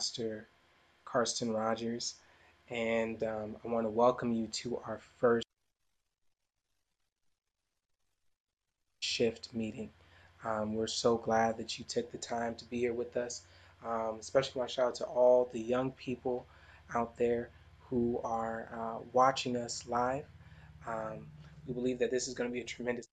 Pastor Karsten Rogers, and um, I want to welcome you to our first shift meeting. Um, we're so glad that you took the time to be here with us. Um, especially, my shout out to all the young people out there who are uh, watching us live. Um, we believe that this is going to be a tremendous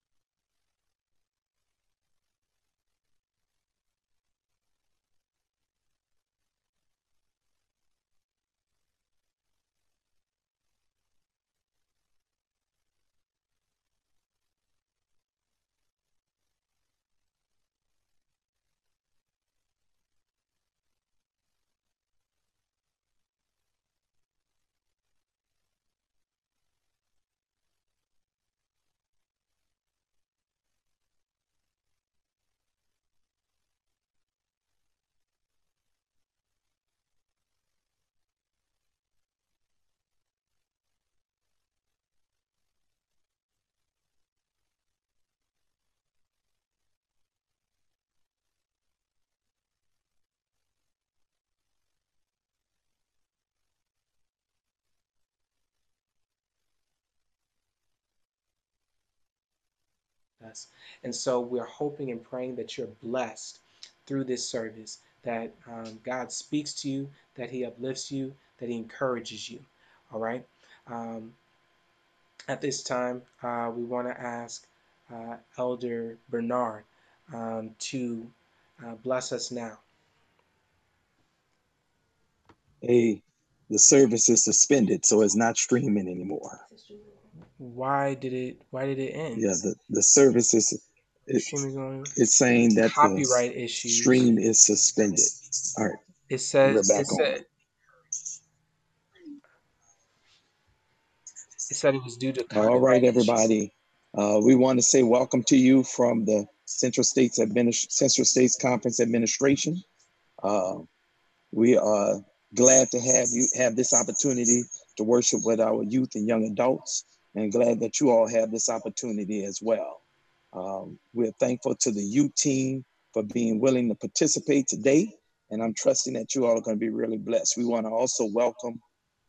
us. And so we're hoping and praying that you're blessed through this service, that um, God speaks to you, that He uplifts you, that He encourages you. All right. Um, at this time, uh, we want to ask uh, Elder Bernard um, to uh, bless us now. Hey, the service is suspended, so it's not streaming anymore. Why did it? Why did it end? Yeah, the, the service is it, it's saying that copyright the issues. stream is suspended. All right, It says it said it said it was due to All right, everybody. Uh, we want to say welcome to you from the Central States Administ- Central States Conference Administration. Uh, we are glad to have you have this opportunity to worship with our youth and young adults, and glad that you all have this opportunity as well. Um, we're thankful to the youth team for being willing to participate today, and I'm trusting that you all are going to be really blessed. We want to also welcome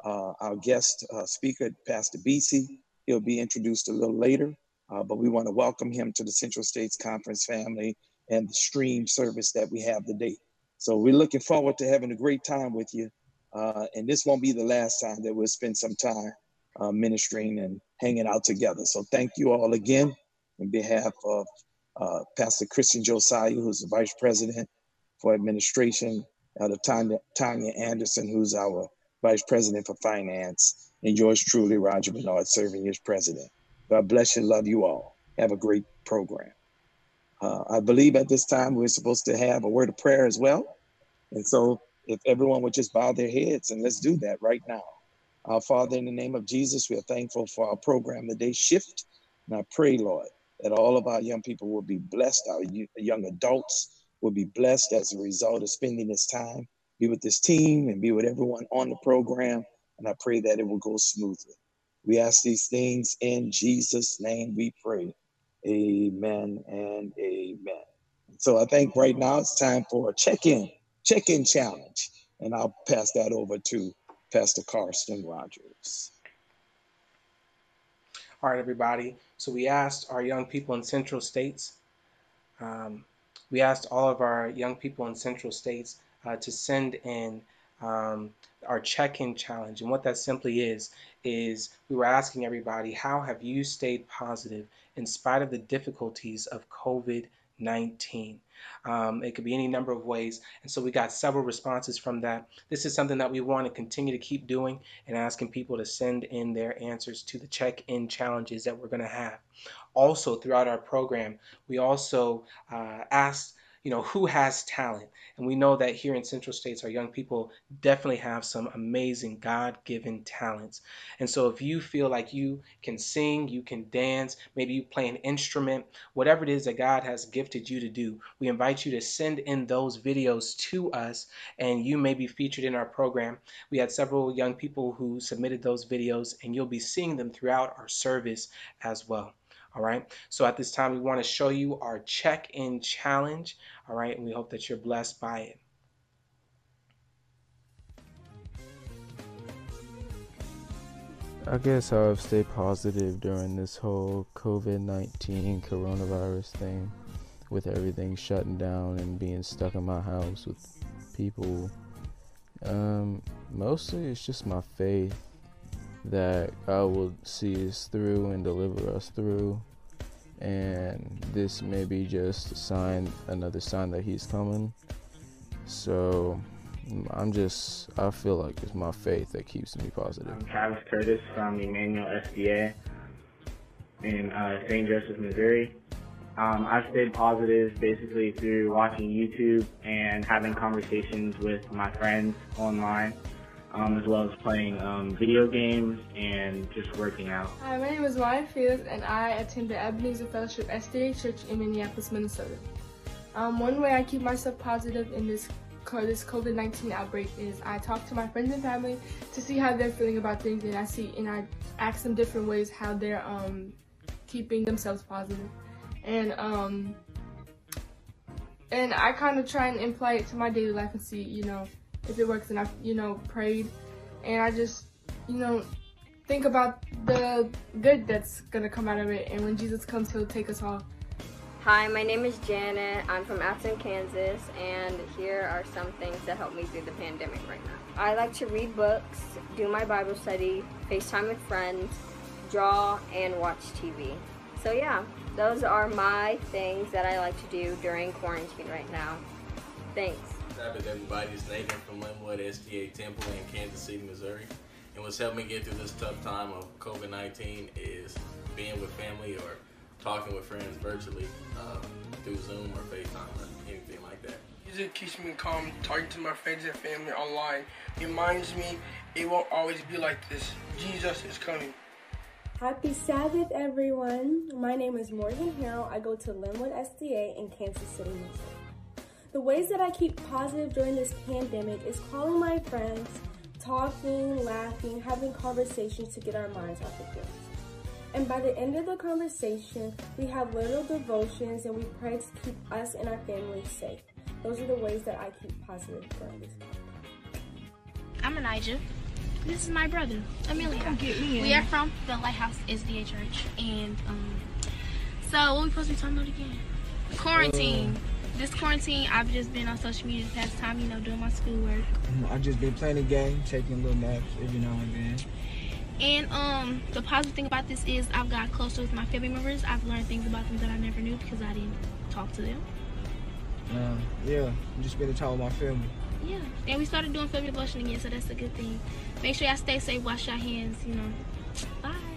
uh, our guest uh, speaker, Pastor BC. He'll be introduced a little later, uh, but we want to welcome him to the Central States Conference family and the stream service that we have today. So we're looking forward to having a great time with you. Uh, and this won't be the last time that we'll spend some time uh, ministering and hanging out together. So thank you all again in behalf of uh, Pastor Christian Josiah, who's the Vice President for Administration, uh, Tanya, Tanya Anderson, who's our Vice President for Finance, and yours truly, Roger Bernard, serving as President. God bless you. Love you all. Have a great program. Uh, I believe at this time we're supposed to have a word of prayer as well. And so if everyone would just bow their heads and let's do that right now. Our Father, in the name of Jesus, we are thankful for our program today, Shift. And I pray, Lord, that all of our young people will be blessed, our young adults will be blessed as a result of spending this time. Be with this team and be with everyone on the program. And I pray that it will go smoothly. We ask these things in Jesus' name we pray. Amen and amen. So I think right now it's time for a check-in, check-in challenge. And I'll pass that over to Pastor Karsten Rogers. All right, everybody. So we asked our young people in Central States. Um, we asked all of our young people in Central States uh, to send in um, our check-in challenge, and what that simply is is we were asking everybody, how have you stayed positive in spite of the difficulties of COVID 19. Um, it could be any number of ways. And so we got several responses from that. This is something that we want to continue to keep doing and asking people to send in their answers to the check in challenges that we're going to have. Also, throughout our program, we also uh, asked you know, who has talent? And we know that here in Central States, our young people definitely have some amazing God given talents. And so if you feel like you can sing, you can dance, maybe you play an instrument, whatever it is that God has gifted you to do, we invite you to send in those videos to us and you may be featured in our program. We had several young people who submitted those videos and you'll be seeing them throughout our service as well. All right. So at this time, we want to show you our check in challenge. All right. And we hope that you're blessed by it. I guess I've stayed positive during this whole COVID 19 coronavirus thing with everything shutting down and being stuck in my house with people. Um, mostly it's just my faith that God will see us through and deliver us through. And this may be just a sign, another sign that He's coming. So I'm just, I feel like it's my faith that keeps me positive. I'm Travis Curtis from Emmanuel SDA in uh, St. Joseph, Missouri. Um, I've stayed positive basically through watching YouTube and having conversations with my friends online, um, as well as playing um, video games and just working out. Hi, my name is Ryan Fields, and I attend the Ebenezer Fellowship SDA Church in Minneapolis, Minnesota. Um, one way I keep myself positive in this this COVID-19 outbreak is I talk to my friends and family to see how they're feeling about things, and I see and I ask them different ways how they're um, keeping themselves positive and um and I kind of try and imply it to my daily life and see, you know, if it works. And I've, you know, prayed, and I just, you know, think about the good that's gonna come out of it. And when Jesus comes, He'll take us all. Hi, my name is Janet. I'm from Atchison, Kansas, and here are some things that help me through the pandemic right now. I like to read books, do my Bible study, FaceTime with friends, draw, and watch TV. So yeah, those are my things that I like to do during quarantine right now. Thanks. What's up, everybody? It's Nathan from Linwood SDA Temple in Kansas City, Missouri. And what's helped me get through this tough time of COVID 19 is being with family or talking with friends virtually uh, through Zoom or FaceTime or anything like that. Music keeps me calm, talking to my friends and family online. Reminds me it won't always be like this. Jesus is coming. Happy Sabbath, everyone. My name is Morgan Harrell. I go to Linwood SDA in Kansas City, Missouri. The ways that I keep positive during this pandemic is calling my friends, talking, laughing, having conversations to get our minds off of things. And by the end of the conversation, we have little devotions and we pray to keep us and our families safe. Those are the ways that I keep positive during this time. I'm Elijah. This is my brother, Amelia. We are from the Lighthouse SDA Church, and um, so what we supposed to be talking about again? Quarantine. Uh, this quarantine, I've just been on social media the past time, you know, doing my schoolwork. Mm, I've just been playing a game, taking little naps every now and then. And um, the positive thing about this is I've got closer with my family members. I've learned things about them that I never knew because I didn't talk to them. Uh, yeah, just been spending time with my family. Yeah, and we started doing family devotion again, so that's a good thing. Make sure y'all stay safe, wash your hands, you know. Bye.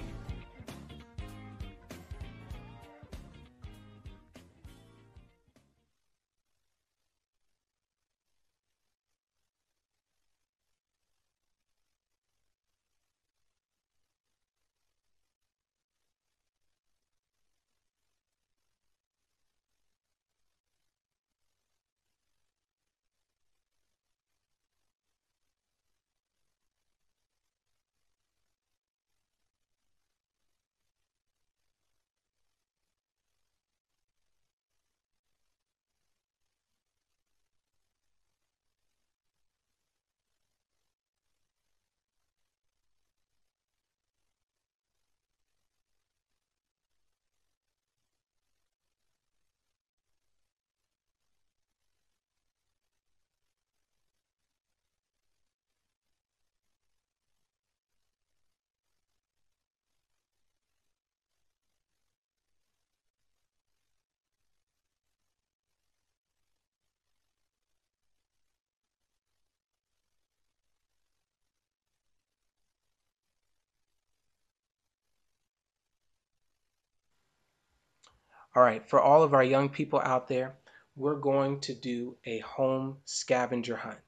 All right, for all of our young people out there, we're going to do a home scavenger hunt.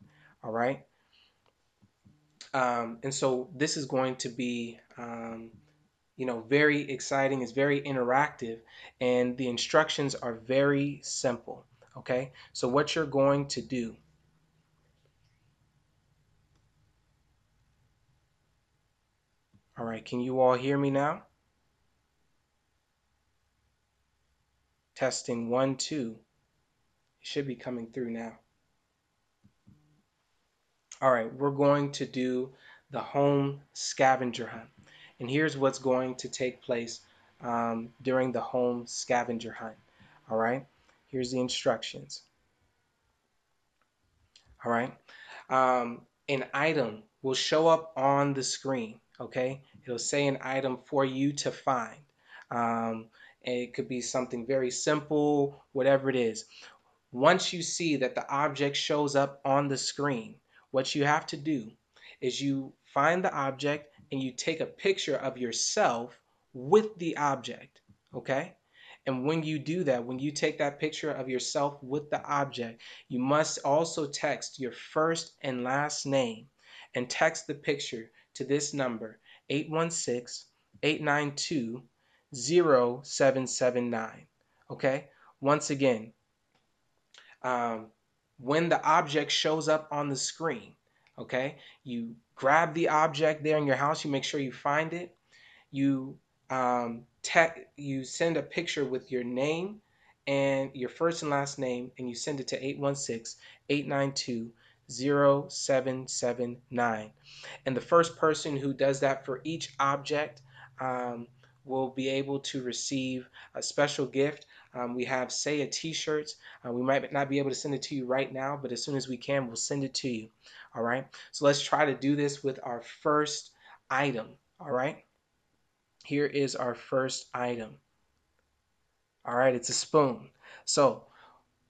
All right. Um, and so this is going to be, um, you know, very exciting. It's very interactive, and the instructions are very simple. Okay. So what you're going to do. All right. Can you all hear me now? Testing one, two. It should be coming through now. All right, we're going to do the home scavenger hunt. And here's what's going to take place um, during the home scavenger hunt. All right, here's the instructions. All right, um, an item will show up on the screen. Okay, it'll say an item for you to find. Um, it could be something very simple, whatever it is. Once you see that the object shows up on the screen, what you have to do is you find the object and you take a picture of yourself with the object, okay? And when you do that, when you take that picture of yourself with the object, you must also text your first and last name and text the picture to this number 816 892 0779. Okay? Once again, um, when the object shows up on the screen, okay, you grab the object there in your house, you make sure you find it, you um, you send a picture with your name and your first and last name, and you send it to 816 892 0779. And the first person who does that for each object um, will be able to receive a special gift. Um, we have Saya t-shirts. Uh, we might not be able to send it to you right now, but as soon as we can, we'll send it to you. All right. So let's try to do this with our first item. All right. Here is our first item. All right. It's a spoon. So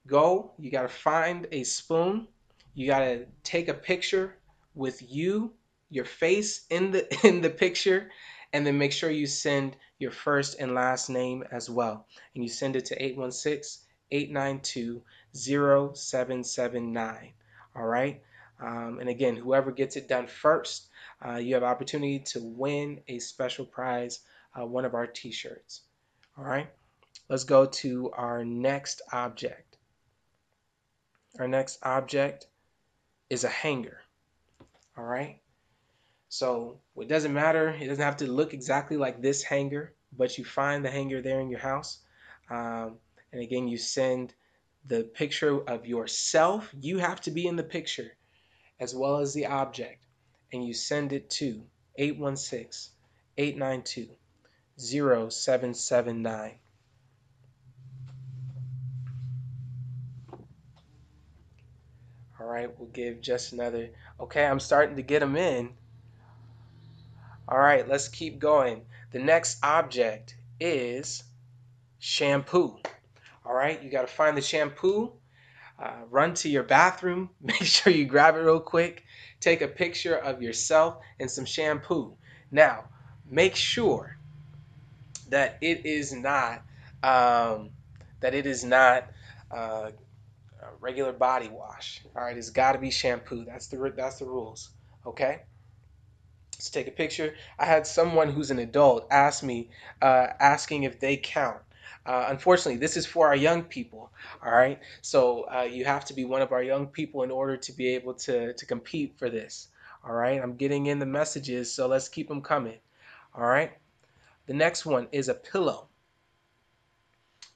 go. You got to find a spoon. You got to take a picture with you, your face in the in the picture, and then make sure you send your first and last name as well. And you send it to 816 892 0779. All right. Um, and again, whoever gets it done first, uh, you have opportunity to win a special prize, uh, one of our t-shirts. All right. Let's go to our next object. Our next object is a hanger. All right. So it doesn't matter. It doesn't have to look exactly like this hanger, but you find the hanger there in your house. Um, and again, you send the picture of yourself. You have to be in the picture as well as the object. And you send it to 816 892 0779. All right, we'll give just another. Okay, I'm starting to get them in. All right, let's keep going. The next object is shampoo. All right, you got to find the shampoo, uh, run to your bathroom, make sure you grab it real quick, take a picture of yourself and some shampoo. Now, make sure that it is not um, that it is not uh, regular body wash. All right, it's got to be shampoo. That's the that's the rules. Okay to take a picture. I had someone who's an adult ask me, uh, asking if they count. Uh, unfortunately, this is for our young people. All right, so uh, you have to be one of our young people in order to be able to to compete for this. All right, I'm getting in the messages, so let's keep them coming. All right, the next one is a pillow.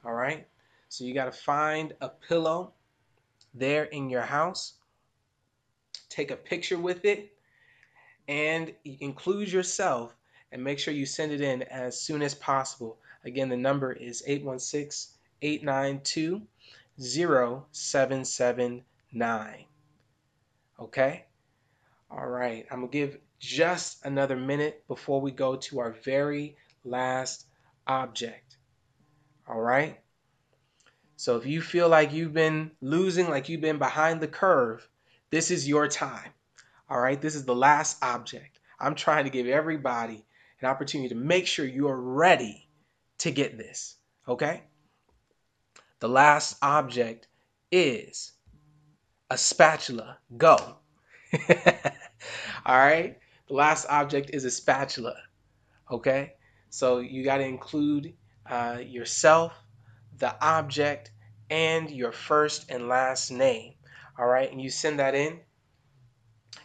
All right, so you got to find a pillow there in your house. Take a picture with it and include yourself and make sure you send it in as soon as possible. Again, the number is 816 892 0779. Okay? All right, I'm going to give just another minute before we go to our very last object. All right? So if you feel like you've been losing, like you've been behind the curve, this is your time. All right, this is the last object. I'm trying to give everybody an opportunity to make sure you're ready to get this. Okay? The last object is a spatula. Go. All right? The last object is a spatula. Okay? So you got to include uh, yourself, the object, and your first and last name. All right? And you send that in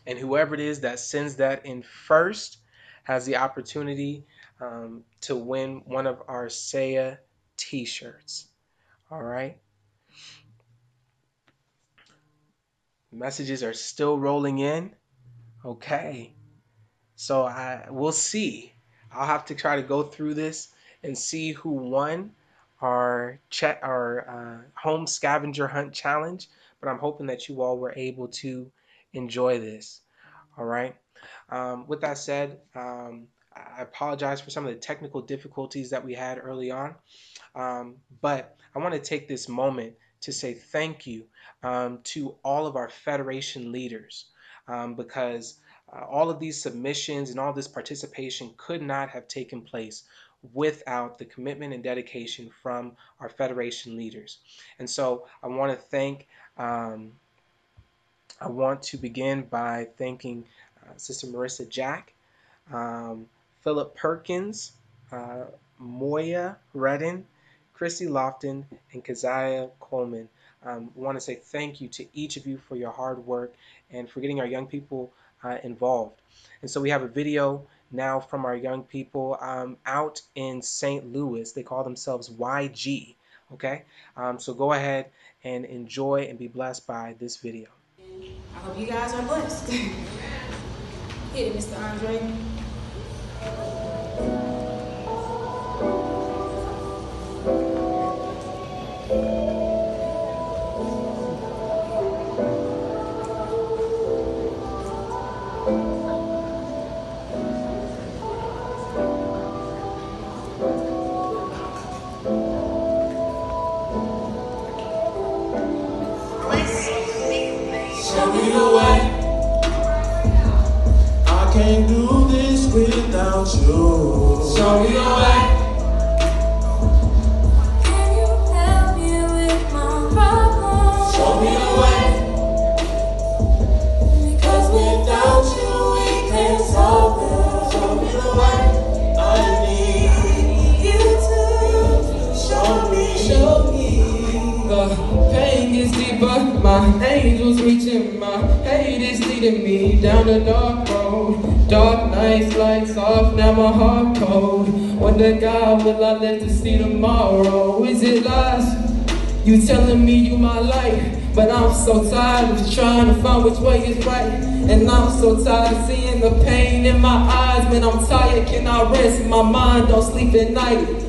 and whoever it is that sends that in first has the opportunity um, to win one of our Saya t-shirts. All right. Messages are still rolling in. Okay. So I we'll see. I'll have to try to go through this and see who won our chat our uh, home scavenger hunt challenge. But I'm hoping that you all were able to enjoy this. All right. Um, with that said, um, I apologize for some of the technical difficulties that we had early on. Um, but I want to take this moment to say thank you um, to all of our Federation leaders um, because uh, all of these submissions and all this participation could not have taken place without the commitment and dedication from our Federation leaders. And so I want to thank, um, I want to begin by thanking uh, Sister Marissa Jack, um, Philip Perkins, uh, Moya Redden, Chrissy Lofton, and Keziah Coleman. Um, want to say thank you to each of you for your hard work and for getting our young people uh, involved. And so we have a video now from our young people um, out in St. Louis. They call themselves YG. Okay, um, so go ahead and enjoy and be blessed by this video. I hope you guys are blessed. Hit it, Mr. Andre. Leading me down a dark road. Dark nights, lights off, now my heart cold. Wonder God, will I live to see tomorrow? Is it lies? You telling me you my light, but I'm so tired of trying to find which way is right. And I'm so tired of seeing the pain in my eyes. Man, I'm tired, can I rest? My mind don't sleep at night.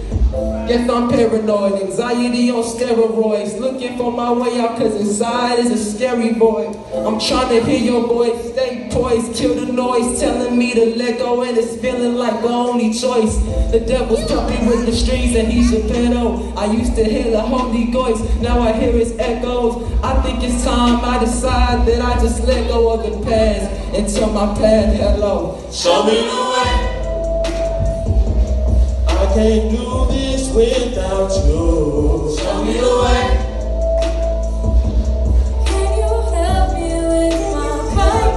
Yes, I'm paranoid, anxiety on steroids. Looking for my way out, cause inside is a scary void. I'm trying to hear your voice, stay poised, kill the noise, telling me to let go, and it's feeling like the only choice. The devil's puppy with the strings, and he's a pedo. I used to hear the Holy Ghost, now I hear his echoes. I think it's time I decide that I just let go of the past and tell my path hello. Show me the way. I can't do this without you. Show me the way. Can you help me with my help?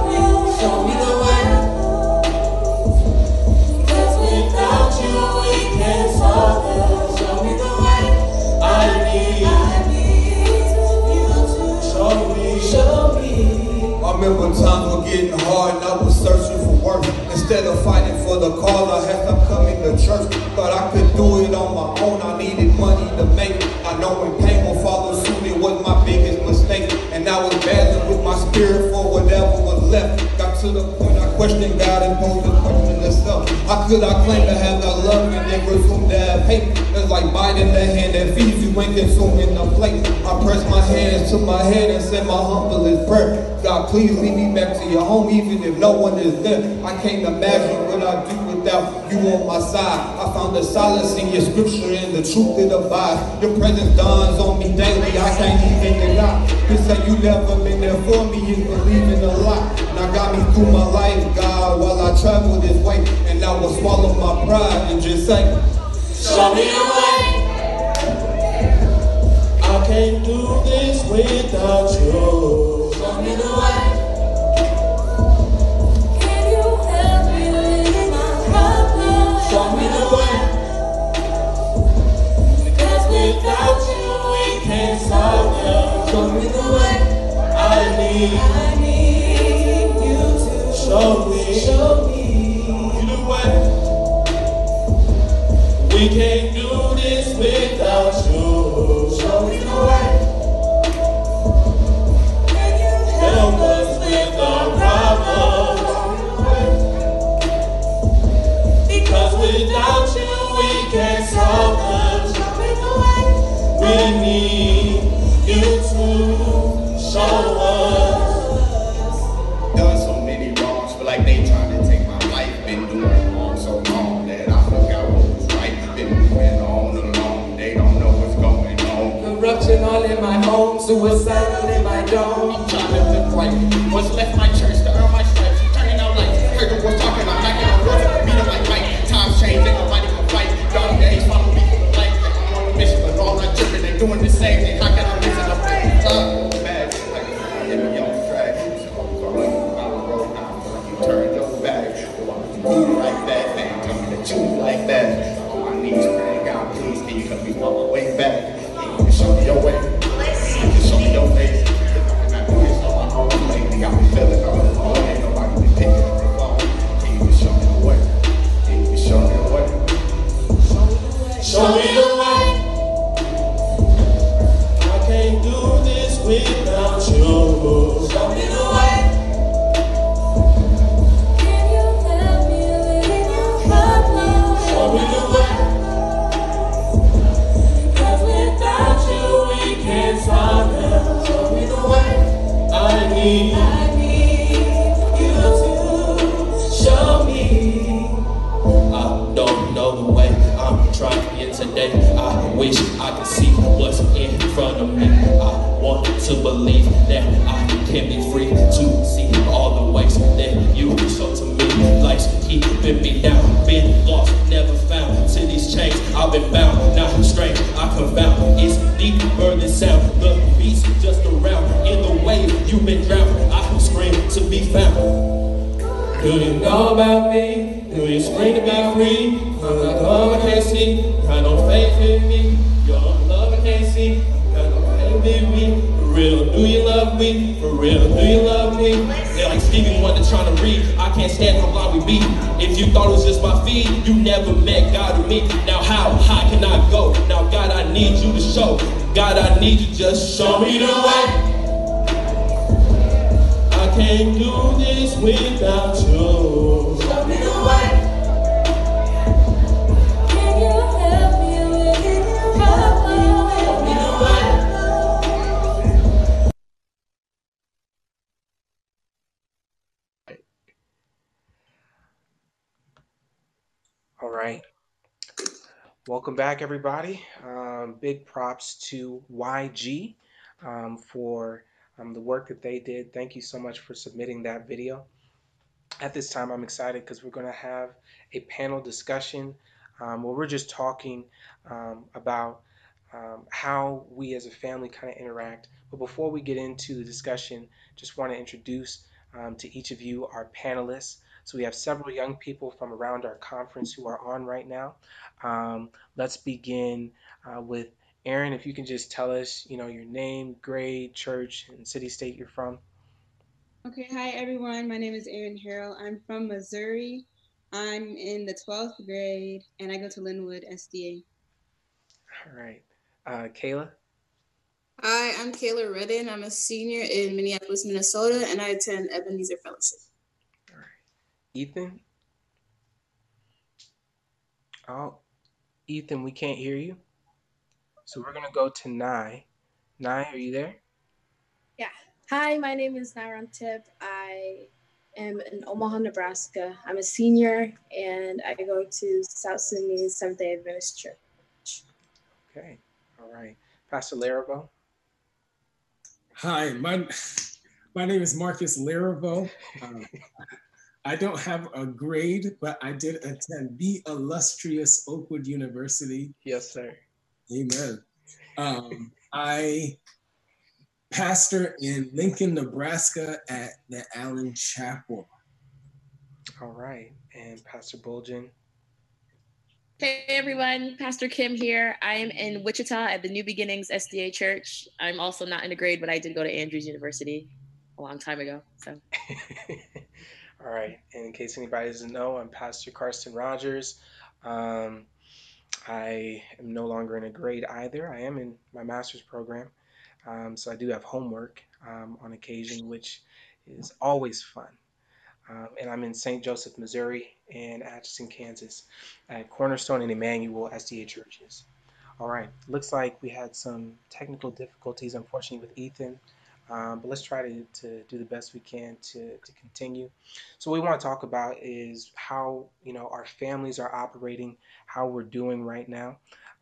Show me the way. Without you we can't solve it. Show me the way. I need you to show me. I remember times were getting hard and I was searching for work. Instead of fighting for the cause, I had to come into church. Thought I could do it on my own. I needed money to make it. I know when pain will follow suit, it was my biggest mistake. And I was battling with my spirit for whatever was left. Got to the point I questioned God and posed the question to self. How could I claim to have the love and then presume to have hate? It's like biting the hand that feeds you ain't consuming the plate. I pressed my hands to my head and said my humblest prayer. God, please lead me back to your home, even if no one is there. I can't imagine what I'd do you on my side. I found the solace in your scripture and the truth that abides. Your presence dawns on me daily, I can't even deny. You say you never been there for me, you believe believing a lot. Now got me through my life, God, while I travel this way. And I will swallow my pride and just say, Show me the way. I can't do this without you. Show me the way. Show me the way. I need, I need you to show me. Show me the way. We can't do this without you. Show Show me the way. Can you help us with our problems. Because without you, we can't solve them. We need you to. Done so many wrongs, feel like they trying to take my life. Been doing wrong so long that I forgot what was right. Been moving on alone, they don't know what's going on. Corruption all in my home, suicide in my dome. I'm trying to right. What's left my church to earn my back, everybody. Um, big props to YG um, for um, the work that they did. Thank you so much for submitting that video. At this time, I'm excited because we're going to have a panel discussion um, where we're just talking um, about um, how we as a family kind of interact. But before we get into the discussion, just want to introduce to each of you our panelists. So we have several young people from around our conference who are on right now. Um, let's begin uh, with Aaron. If you can just tell us, you know, your name, grade, church, and city, state you're from. Okay, hi everyone. My name is Aaron Harrell. I'm from Missouri. I'm in the 12th grade and I go to Linwood SDA. All right, uh, Kayla. Hi, I'm Kayla Redden. I'm a senior in Minneapolis, Minnesota, and I attend Ebenezer Fellowship. Ethan. Oh, Ethan, we can't hear you. So we're gonna go to Nye. Nye, are you there? Yeah. Hi, my name is Nyron Tip. I am in Omaha, Nebraska. I'm a senior and I go to South Sudanese Seventh day Adventist Church. Okay. All right. Pastor Laravel. Hi, my my name is Marcus Laravel. Um, I don't have a grade, but I did attend the illustrious Oakwood University. Yes, sir. Amen. Um, I pastor in Lincoln, Nebraska at the Allen Chapel. All right. And Pastor Bulgin. Hey everyone, Pastor Kim here. I am in Wichita at the New Beginnings SDA Church. I'm also not in a grade, but I did go to Andrews University a long time ago. So All right. And in case anybody doesn't know, I'm Pastor Karsten Rogers. Um, I am no longer in a grade either. I am in my master's program, um, so I do have homework um, on occasion, which is always fun. Um, and I'm in St. Joseph, Missouri, and Atchison, Kansas, at Cornerstone and Emmanuel SDA churches. All right, looks like we had some technical difficulties, unfortunately, with Ethan. Um, but let's try to, to do the best we can to, to continue. So what we want to talk about is how you know our families are operating, how we're doing right now.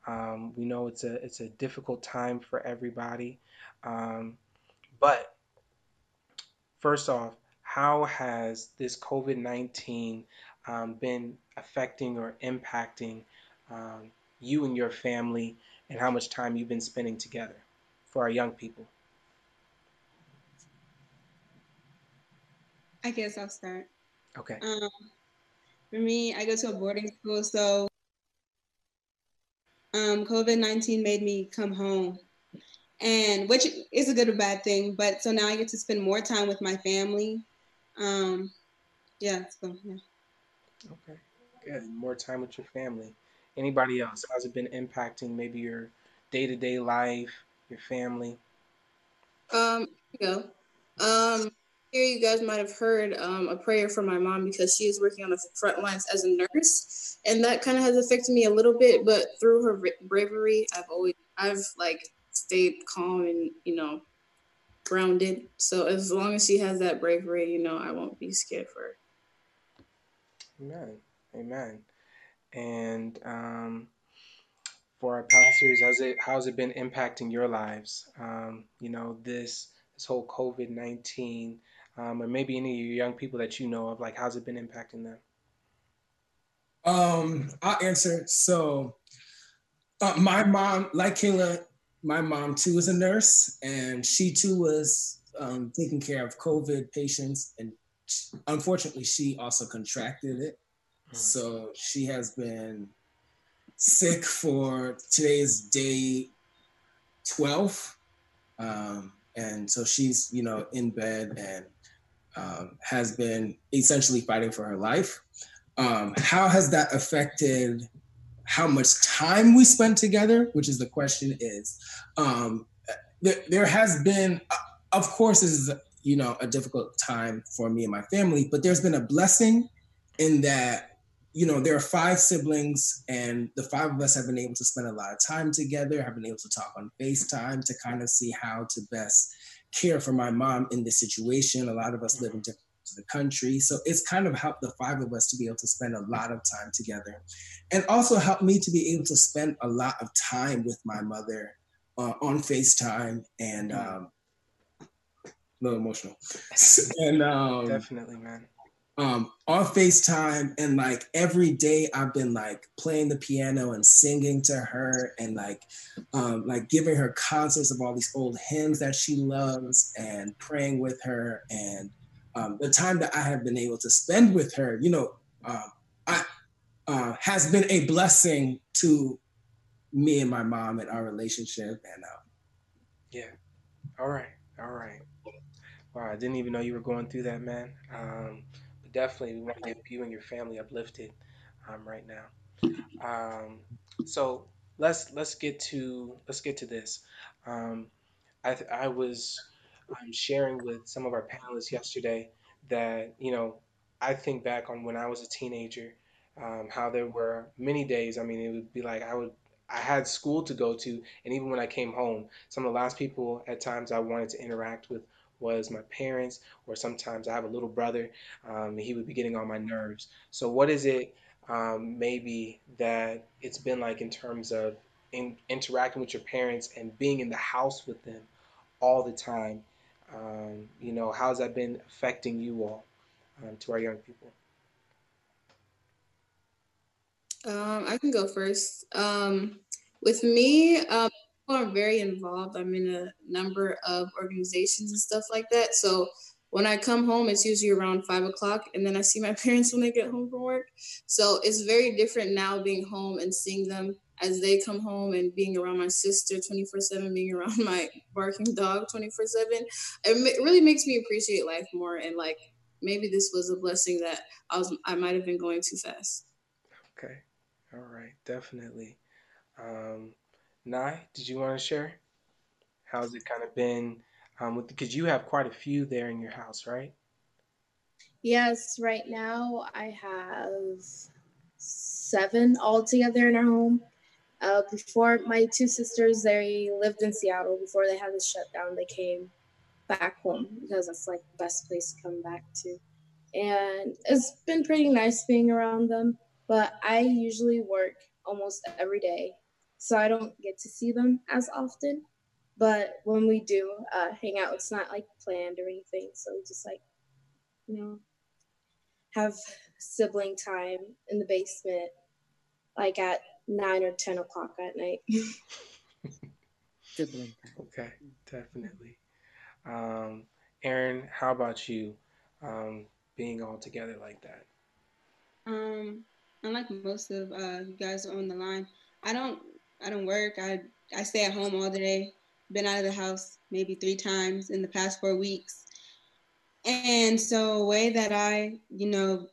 Um, we know it's a it's a difficult time for everybody, um, but first off, how has this COVID nineteen um, been affecting or impacting um, you and your family, and how much time you've been spending together for our young people? I guess I'll start. Okay. Um, for me, I go to a boarding school, so um, COVID 19 made me come home, and which is a good or bad thing. But so now I get to spend more time with my family. Um, yeah, so yeah. Okay, good. More time with your family. Anybody else? How's it been impacting maybe your day to day life, your family? Um, you go. Um, here you guys might have heard um, a prayer for my mom because she is working on the front lines as a nurse, and that kind of has affected me a little bit. But through her bravery, I've always I've like stayed calm and you know grounded. So as long as she has that bravery, you know, I won't be scared for her. Amen. Amen. And um, for our pastors, how's it how's it been impacting your lives? Um, you know, this this whole COVID nineteen um, or maybe any of your young people that you know of? Like, how's it been impacting them? Um, I'll answer. So, uh, my mom, like Kayla, my mom too is a nurse, and she too was um, taking care of COVID patients, and unfortunately, she also contracted it. Mm-hmm. So she has been sick for today's day 12. Um, and so she's, you know, in bed and um, has been essentially fighting for her life. Um, how has that affected how much time we spend together? Which is the question is. Um, there, there has been, uh, of course, this is you know a difficult time for me and my family, but there's been a blessing in that you know, there are five siblings, and the five of us have been able to spend a lot of time together, have been able to talk on FaceTime to kind of see how to best care for my mom in this situation. A lot of us live in different parts of the country. So it's kind of helped the five of us to be able to spend a lot of time together and also helped me to be able to spend a lot of time with my mother uh, on FaceTime and um, a little emotional. and um, definitely, man um, on FaceTime and like every day I've been like playing the piano and singing to her and like um, like giving her concerts of all these old hymns that she loves and praying with her and um, the time that I have been able to spend with her, you know, uh, I uh, has been a blessing to me and my mom and our relationship and uh, yeah, all right, all right. Wow, I didn't even know you were going through that, man. Um, definitely we want to get you and your family uplifted um, right now. Um, so let's let's get to let's get to this. Um, I I was um, sharing with some of our panelists yesterday that you know I think back on when I was a teenager, um, how there were many days. I mean, it would be like I would I had school to go to, and even when I came home, some of the last people at times I wanted to interact with was my parents, or sometimes I have a little brother. Um, he would be getting on my nerves. So, what is it um, maybe that it's been like in terms of in, interacting with your parents and being in the house with them all the time? Um, you know, how's that been affecting you all um, to our young people? Um, I can go first. Um, with me, I'm very involved. I'm in a number of organizations and stuff like that. So when I come home, it's usually around five o'clock, and then I see my parents when they get home from work. So it's very different now being home and seeing them as they come home and being around my sister 24 7, being around my barking dog 24 7. It really makes me appreciate life more. And like maybe this was a blessing that I was, I might have been going too fast. Okay. All right, definitely. Um, Nai, did you want to share? How's it kind of been um, with because you have quite a few there in your house, right? Yes, right now I have seven altogether in our home. Uh, before my two sisters, they lived in Seattle. Before they had the shutdown, they came back home because that's like the best place to come back to. And it's been pretty nice being around them, but I usually work almost every day, so I don't get to see them as often. But when we do uh, hang out, it's not like planned or anything, so we just like, you know, have sibling time in the basement, like at nine or ten o'clock at night. Sibling Okay, definitely. Um, Aaron, how about you? Um, being all together like that. Um, unlike most of uh, you guys on the line, I don't I don't work. I I stay at home all day. Been out of the house maybe three times in the past four weeks. And so a way that I, you know,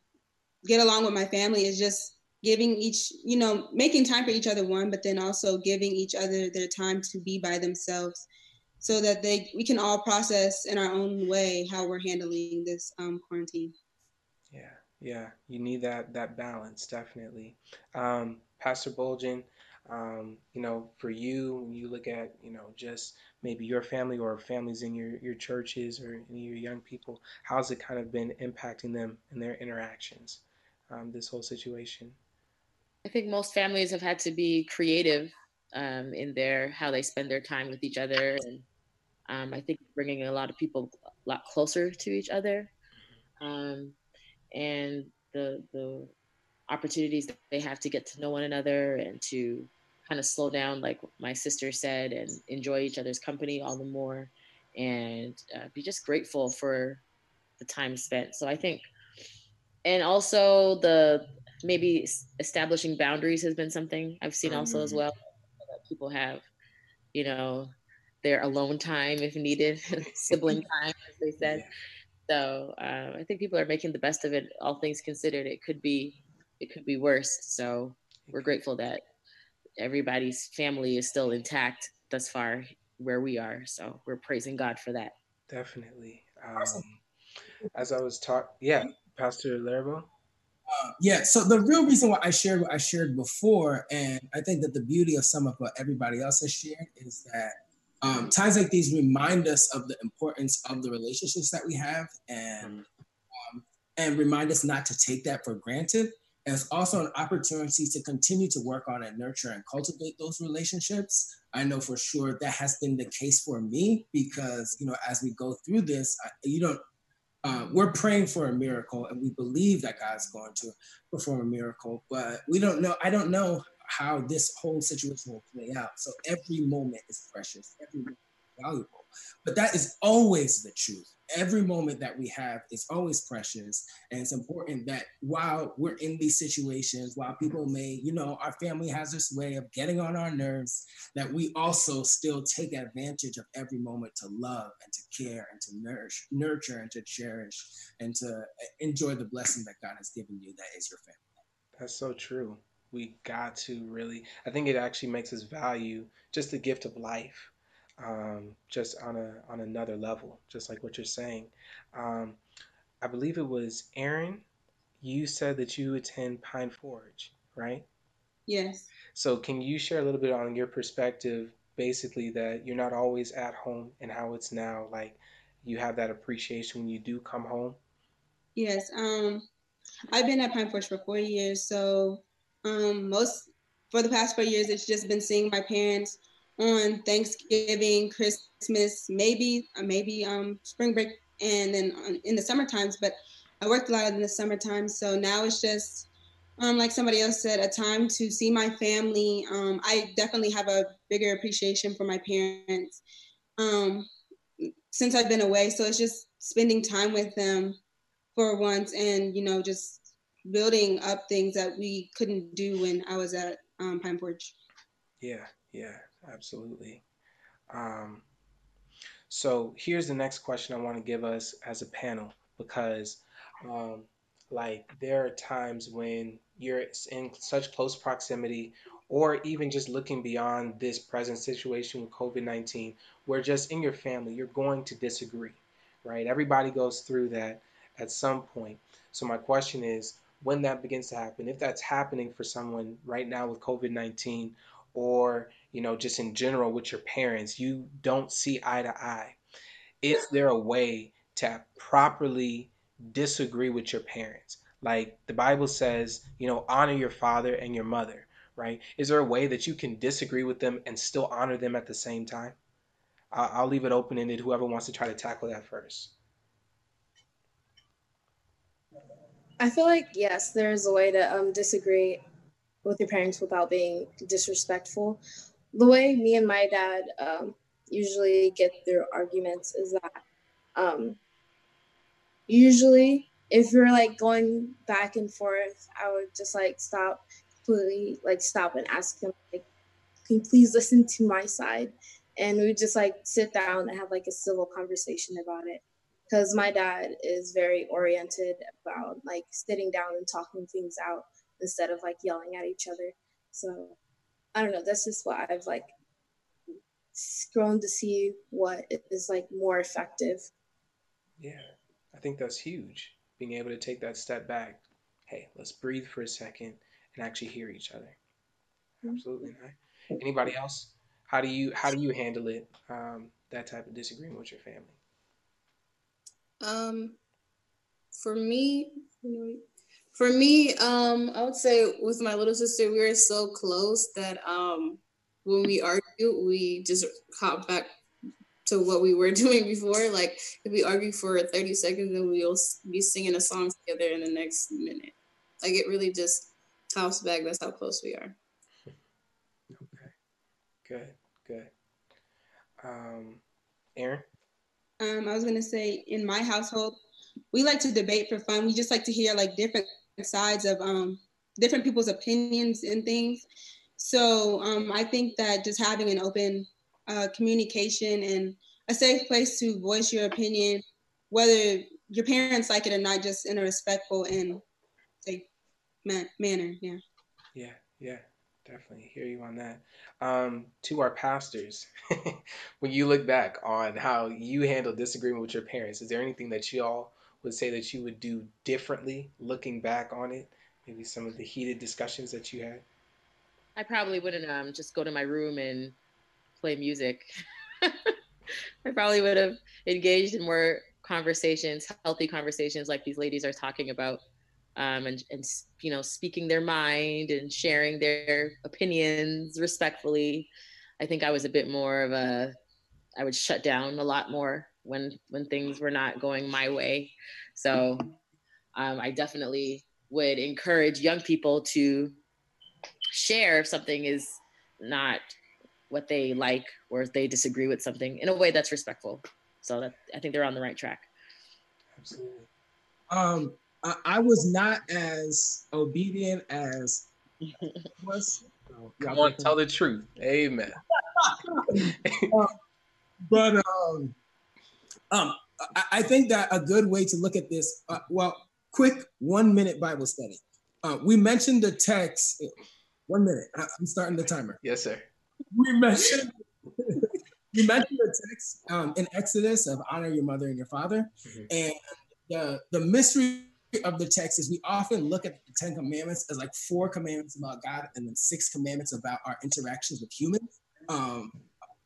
get along with my family is just giving each, you know, making time for each other one, but then also giving each other their time to be by themselves so that they we can all process in our own way how we're handling this um, quarantine. Yeah, yeah, you need that that balance definitely. Um, Pastor Bolgen, um, you know, for you, when you look at you know just maybe your family or families in your your churches or your young people, how's it kind of been impacting them and their interactions? Um, this whole situation. I think most families have had to be creative um, in their how they spend their time with each other and um, I think bringing a lot of people a lot closer to each other, um, and the the opportunities that they have to get to know one another and to kind of slow down, like my sister said, and enjoy each other's company all the more, and uh, be just grateful for the time spent. So I think, and also the maybe establishing boundaries has been something I've seen also mm-hmm. as well. That people have, you know, their alone time if needed, sibling time, as they said. So uh, I think people are making the best of it. All things considered, it could be it could be worse. So we're grateful that everybody's family is still intact thus far where we are. So we're praising God for that. Definitely. Um, as I was taught, yeah, Pastor Laribo. Uh, yeah, so the real reason why I shared what I shared before, and I think that the beauty of some of what everybody else has shared is that um, times like these remind us of the importance of the relationships that we have and um, and remind us not to take that for granted and it's also an opportunity to continue to work on and nurture and cultivate those relationships i know for sure that has been the case for me because you know as we go through this I, you don't uh, we're praying for a miracle and we believe that god's going to perform a miracle but we don't know i don't know how this whole situation will play out. So every moment is precious, every moment is valuable. But that is always the truth. Every moment that we have is always precious. And it's important that while we're in these situations, while people may, you know, our family has this way of getting on our nerves, that we also still take advantage of every moment to love and to care and to nourish, nurture and to cherish and to eh, enjoy the blessing that God has given you that is your family. That's so true we got to really i think it actually makes us value just the gift of life um, just on a on another level just like what you're saying. Um, i believe it was aaron you said that you attend pine forge right? Yes. So can you share a little bit on your perspective basically that you're not always at home and how it's now like you have that appreciation when you do come home? Yes um i've been at pine forge for four years so um, most for the past four years, it's just been seeing my parents on Thanksgiving, Christmas, maybe uh, maybe um, spring break, and then on, in the summer times. But I worked a lot in the summertime, so now it's just um, like somebody else said, a time to see my family. Um, I definitely have a bigger appreciation for my parents um, since I've been away. So it's just spending time with them for once, and you know, just building up things that we couldn't do when I was at um, Pine Forge. Yeah, yeah, absolutely. Um, so here's the next question I want to give us as a panel because um, like there are times when you're in such close proximity or even just looking beyond this present situation with COVID-19 where just in your family you're going to disagree, right? Everybody goes through that at some point. So my question is when that begins to happen, if that's happening for someone right now with COVID-19 or, you know, just in general with your parents, you don't see eye to eye. Is there a way to properly disagree with your parents? Like the Bible says, you know, honor your father and your mother, right? Is there a way that you can disagree with them and still honor them at the same time? I'll leave it open ended. Whoever wants to try to tackle that first. I feel like yes, there is a way to um, disagree with your parents without being disrespectful. The way me and my dad um, usually get through arguments is that um, usually if you're like going back and forth, I would just like stop completely, like stop and ask him like, "Can you please listen to my side?" And we just like sit down and have like a civil conversation about it because my dad is very oriented about like sitting down and talking things out instead of like yelling at each other. So I don't know. That's just what I've like grown to see what is like more effective. Yeah, I think that's huge. Being able to take that step back. Hey, let's breathe for a second and actually hear each other. Mm-hmm. Absolutely. Anybody else? How do you how do you handle it? Um, that type of disagreement with your family. Um, for me, for me, um, I would say with my little sister, we were so close that um, when we argue, we just hop back to what we were doing before. Like if we argue for 30 seconds, then we'll be singing a song together in the next minute. Like it really just hops back. That's how close we are. Okay, good, good. Um, Aaron. Um, I was gonna say in my household, we like to debate for fun. We just like to hear like different sides of um, different people's opinions and things. So um, I think that just having an open uh, communication and a safe place to voice your opinion, whether your parents like it or not, just in a respectful and safe man- manner. Yeah. Yeah. Yeah. Definitely hear you on that. Um, to our pastors, when you look back on how you handle disagreement with your parents, is there anything that you all would say that you would do differently looking back on it? Maybe some of the heated discussions that you had? I probably wouldn't um, just go to my room and play music. I probably would have engaged in more conversations, healthy conversations like these ladies are talking about um, and, and you know speaking their mind and sharing their opinions respectfully i think i was a bit more of a i would shut down a lot more when when things were not going my way so um, i definitely would encourage young people to share if something is not what they like or if they disagree with something in a way that's respectful so that i think they're on the right track absolutely um I, I was not as obedient as was. Come on, tell the truth. Amen. uh, but um, um, I, I, think that a good way to look at this, uh, well, quick one minute Bible study. Uh, we mentioned the text. One minute. I, am starting the timer. Yes, sir. We mentioned. we mentioned the text um, in Exodus of honor your mother and your father, mm-hmm. and the the mystery of the text is we often look at the Ten Commandments as like four commandments about God and then six commandments about our interactions with humans. Um,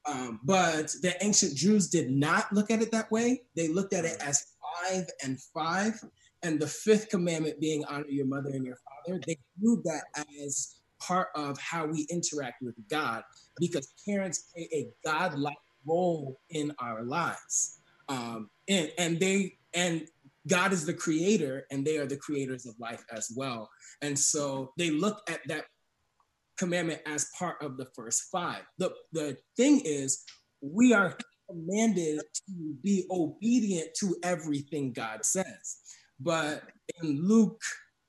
um, but the ancient Jews did not look at it that way. They looked at it as five and five. And the fifth commandment being honor your mother and your father, they viewed that as part of how we interact with God because parents play a God-like role in our lives. Um, and, and they and God is the creator and they are the creators of life as well. And so they look at that commandment as part of the first five. The, the thing is, we are commanded to be obedient to everything God says. But in Luke,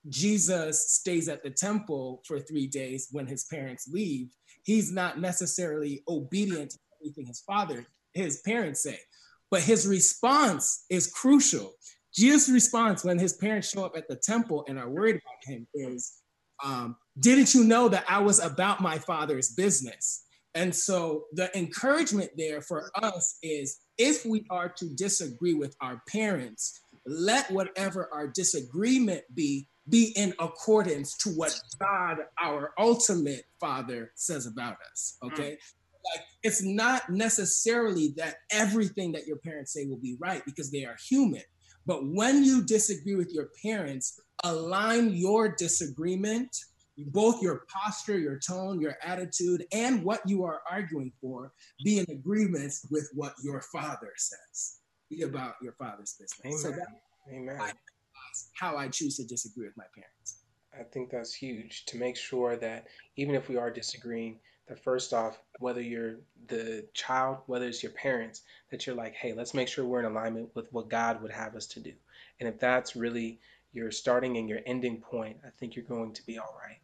Jesus stays at the temple for three days when his parents leave. He's not necessarily obedient to everything his father, his parents say. But his response is crucial Jesus' response when his parents show up at the temple and are worried about him is, um, Didn't you know that I was about my father's business? And so the encouragement there for us is if we are to disagree with our parents, let whatever our disagreement be be in accordance to what God, our ultimate Father, says about us. Okay. Mm. Like it's not necessarily that everything that your parents say will be right because they are human. But when you disagree with your parents, align your disagreement, both your posture, your tone, your attitude, and what you are arguing for, be in agreement with what your father says. Be about your father's business. Amen. So that, Amen. I, how I choose to disagree with my parents. I think that's huge to make sure that even if we are disagreeing, that first off, whether you're the child, whether it's your parents, that you're like, hey, let's make sure we're in alignment with what God would have us to do. And if that's really your starting and your ending point, I think you're going to be all right.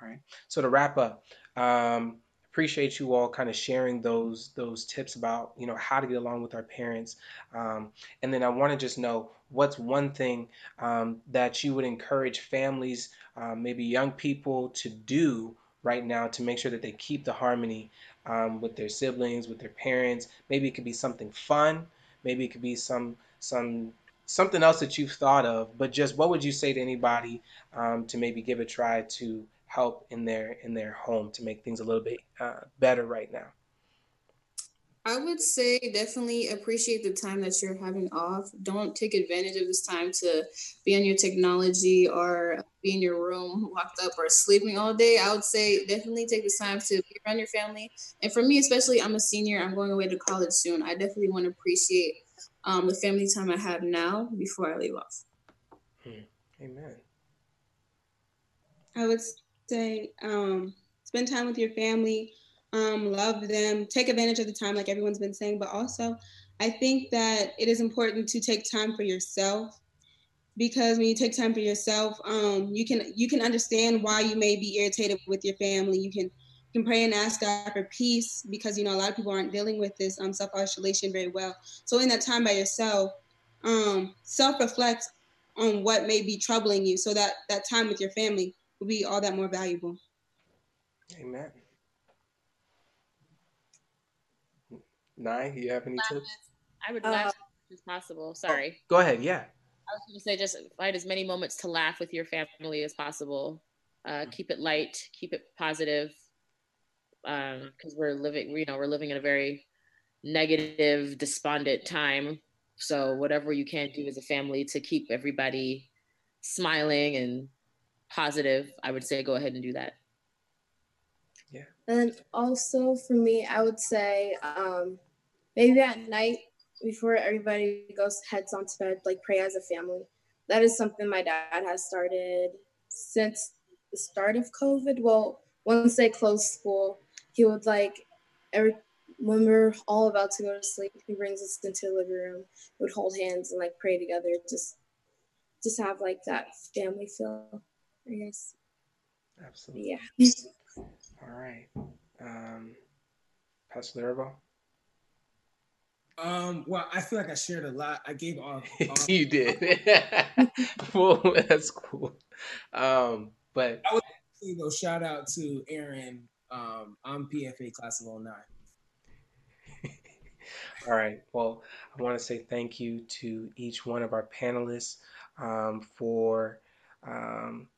Right. So to wrap up, um, appreciate you all kind of sharing those those tips about you know how to get along with our parents. Um, and then I want to just know what's one thing um, that you would encourage families, uh, maybe young people, to do right now to make sure that they keep the harmony um, with their siblings, with their parents. Maybe it could be something fun. Maybe it could be some some something else that you've thought of. But just what would you say to anybody um, to maybe give a try to help in their in their home to make things a little bit uh, better right now? I would say definitely appreciate the time that you're having off. Don't take advantage of this time to be on your technology or be in your room locked up or sleeping all day. I would say definitely take this time to be around your family. And for me, especially, I'm a senior. I'm going away to college soon. I definitely want to appreciate um, the family time I have now before I leave off. Hmm. Amen. I would say um, spend time with your family um, love them, take advantage of the time, like everyone's been saying. But also, I think that it is important to take time for yourself because when you take time for yourself, um, you can you can understand why you may be irritated with your family. You can you can pray and ask God for peace because you know a lot of people aren't dealing with this um, self isolation very well. So in that time by yourself, um, self reflect on what may be troubling you, so that that time with your family will be all that more valuable. Amen. Nye, you have any tips? I would laugh uh, as much as possible. Sorry. Oh, go ahead. Yeah. I was going to say just find as many moments to laugh with your family as possible. Uh, keep it light, keep it positive, because um, we're living, you know, we're living in a very negative, despondent time. So whatever you can do as a family to keep everybody smiling and positive, I would say go ahead and do that. Yeah. And also for me, I would say um, maybe at night before everybody goes heads onto bed, like pray as a family. That is something my dad has started since the start of COVID. Well, once they closed school, he would like every when we're all about to go to sleep, he brings us into the living room, would hold hands and like pray together, just just have like that family feel, I guess. Absolutely. Yeah. all right. Um Pastor Laravel? Um, well, I feel like I shared a lot. I gave all. all you did. well, that's cool. Um, but I would you know, shout out to Aaron. Um, I'm PFA class of 09. all right. Well, I want to say thank you to each one of our panelists um, for um,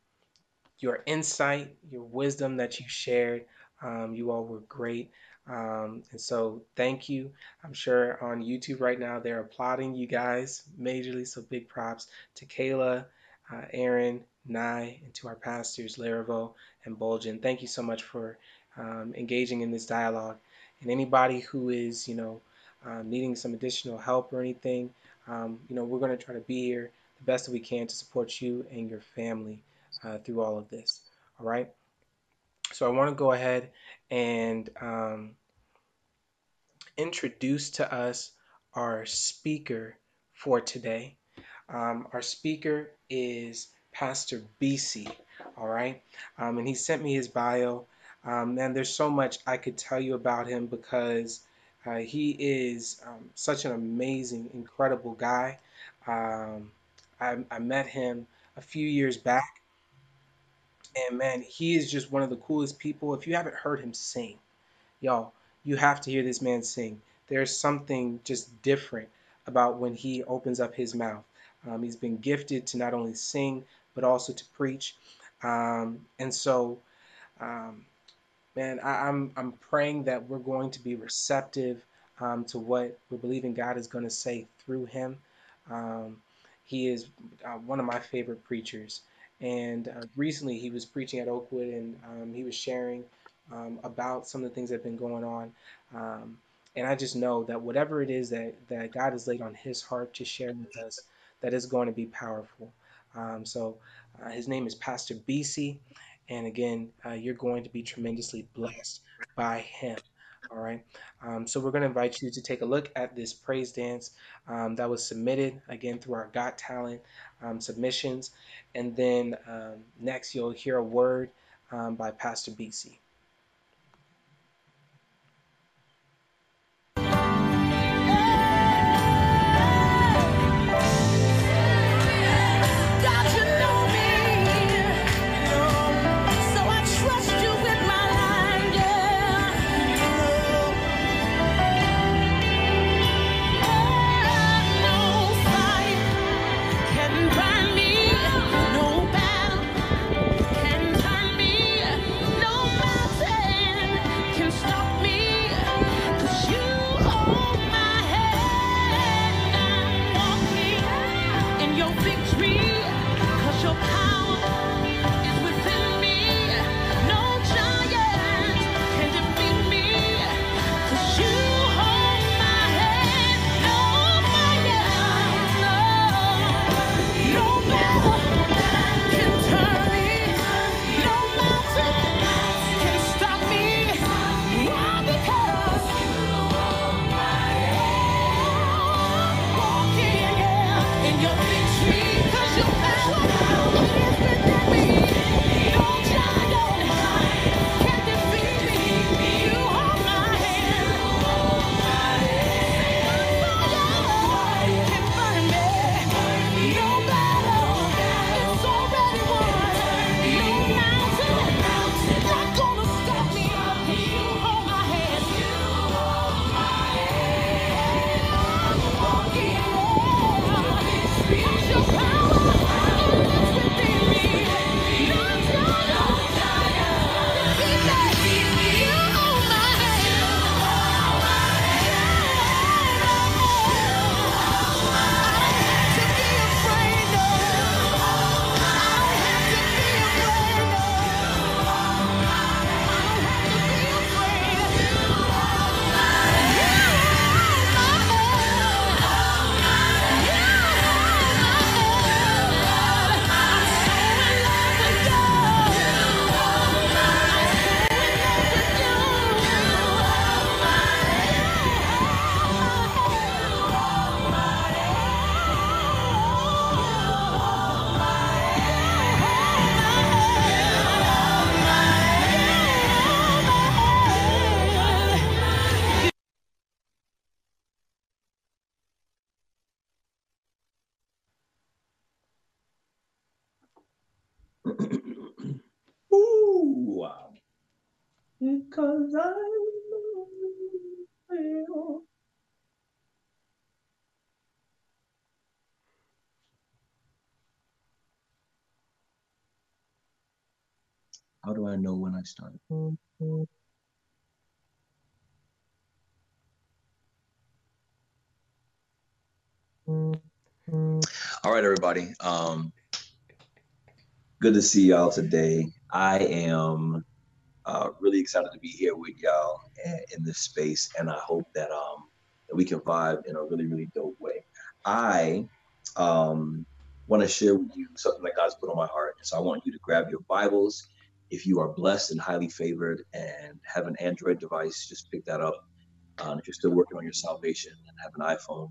your insight, your wisdom that you shared. Um, you all were great. Um, and so thank you. I'm sure on YouTube right now they're applauding you guys majorly. So big props to Kayla, uh, Aaron, Nye, and to our pastors, Laravel and Bulgin. Thank you so much for um, engaging in this dialogue. And anybody who is, you know, uh, needing some additional help or anything, um, you know, we're going to try to be here the best that we can to support you and your family uh, through all of this. All right. So I want to go ahead and um, introduce to us our speaker for today. Um, our speaker is Pastor BC, all right? Um, and he sent me his bio. Um, and there's so much I could tell you about him because uh, he is um, such an amazing, incredible guy. Um, I, I met him a few years back, and man, he is just one of the coolest people. If you haven't heard him sing, y'all, you have to hear this man sing. There's something just different about when he opens up his mouth. Um, he's been gifted to not only sing but also to preach, um, and so, um, man, I, am I'm, I'm praying that we're going to be receptive um, to what we're believing God is going to say through him. Um, he is uh, one of my favorite preachers. And uh, recently he was preaching at Oakwood and um, he was sharing um, about some of the things that have been going on. Um, and I just know that whatever it is that, that God has laid on his heart to share with us, that is going to be powerful. Um, so uh, his name is Pastor BC. And again, uh, you're going to be tremendously blessed by him. All right. Um, so we're going to invite you to take a look at this praise dance um, that was submitted again through our Got Talent um, submissions. And then um, next, you'll hear a word um, by Pastor BC. How do I know when I started? All right, everybody. Um, good to see y'all today. I am uh, really excited to be here with y'all in this space, and I hope that um that we can vibe in a really really dope way. I um want to share with you something that God's put on my heart, so I want you to grab your Bibles. If you are blessed and highly favored and have an Android device, just pick that up. Uh, if you're still working on your salvation and have an iPhone,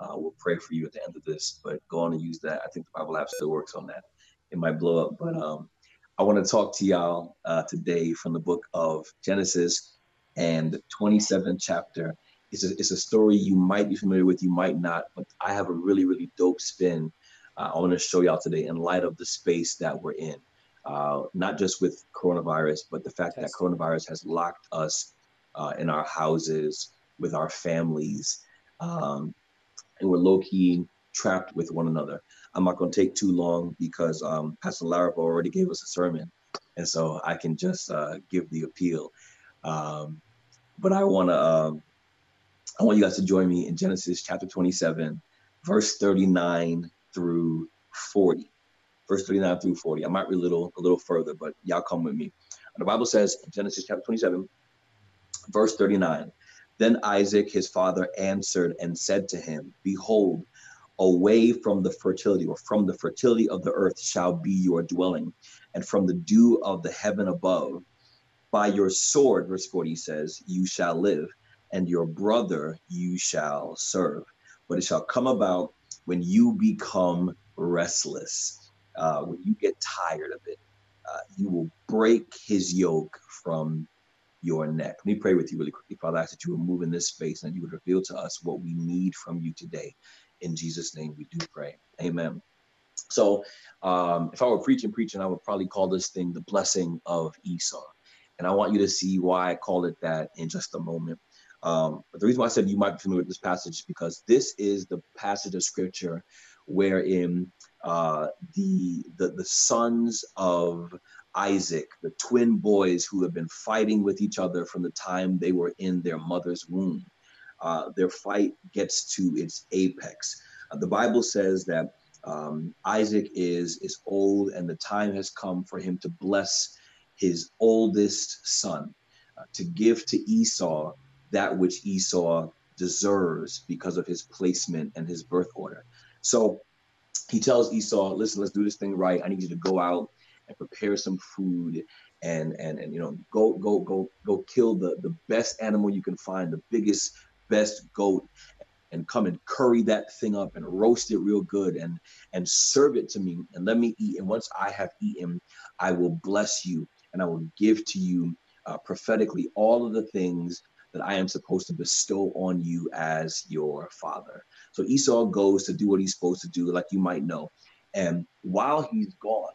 uh, we'll pray for you at the end of this. But go on and use that. I think the Bible app still works on that. It might blow up, but um, I want to talk to y'all uh, today from the book of Genesis and the 27th chapter. It's a, it's a story you might be familiar with, you might not, but I have a really, really dope spin uh, I want to show y'all today in light of the space that we're in, uh, not just with coronavirus, but the fact that coronavirus has locked us uh, in our houses with our families, um, and we're low key trapped with one another. I'm not going to take too long because um, Pastor Lara already gave us a sermon, and so I can just uh, give the appeal. Um, but I want to, um, I want you guys to join me in Genesis chapter 27, verse 39 through 40. Verse 39 through 40. I might read a little, a little further, but y'all come with me. The Bible says in Genesis chapter 27, verse 39. Then Isaac, his father, answered and said to him, Behold, away from the fertility or from the fertility of the earth shall be your dwelling, and from the dew of the heaven above. By your sword, verse 40 says, you shall live, and your brother you shall serve. But it shall come about when you become restless, uh, when you get tired of it, uh, you will break his yoke from your neck. Let me pray with you really quickly. Father, I ask that you would move in this space and you would reveal to us what we need from you today. In Jesus' name, we do pray. Amen. So, um, if I were preaching, preaching, I would probably call this thing the blessing of Esau. And I want you to see why I call it that in just a moment. Um, but the reason why I said you might be familiar with this passage is because this is the passage of scripture wherein uh, the, the the sons of Isaac, the twin boys who have been fighting with each other from the time they were in their mother's womb, uh, their fight gets to its apex. Uh, the Bible says that um, Isaac is is old, and the time has come for him to bless his oldest son, uh, to give to Esau that which Esau deserves because of his placement and his birth order. So he tells Esau, "Listen, let's do this thing right. I need you to go out and prepare some food." And, and and you know go go go go kill the the best animal you can find the biggest best goat and come and curry that thing up and roast it real good and and serve it to me and let me eat and once i have eaten i will bless you and i will give to you uh, prophetically all of the things that I am supposed to bestow on you as your father. So Esau goes to do what he's supposed to do, like you might know. And while he's gone,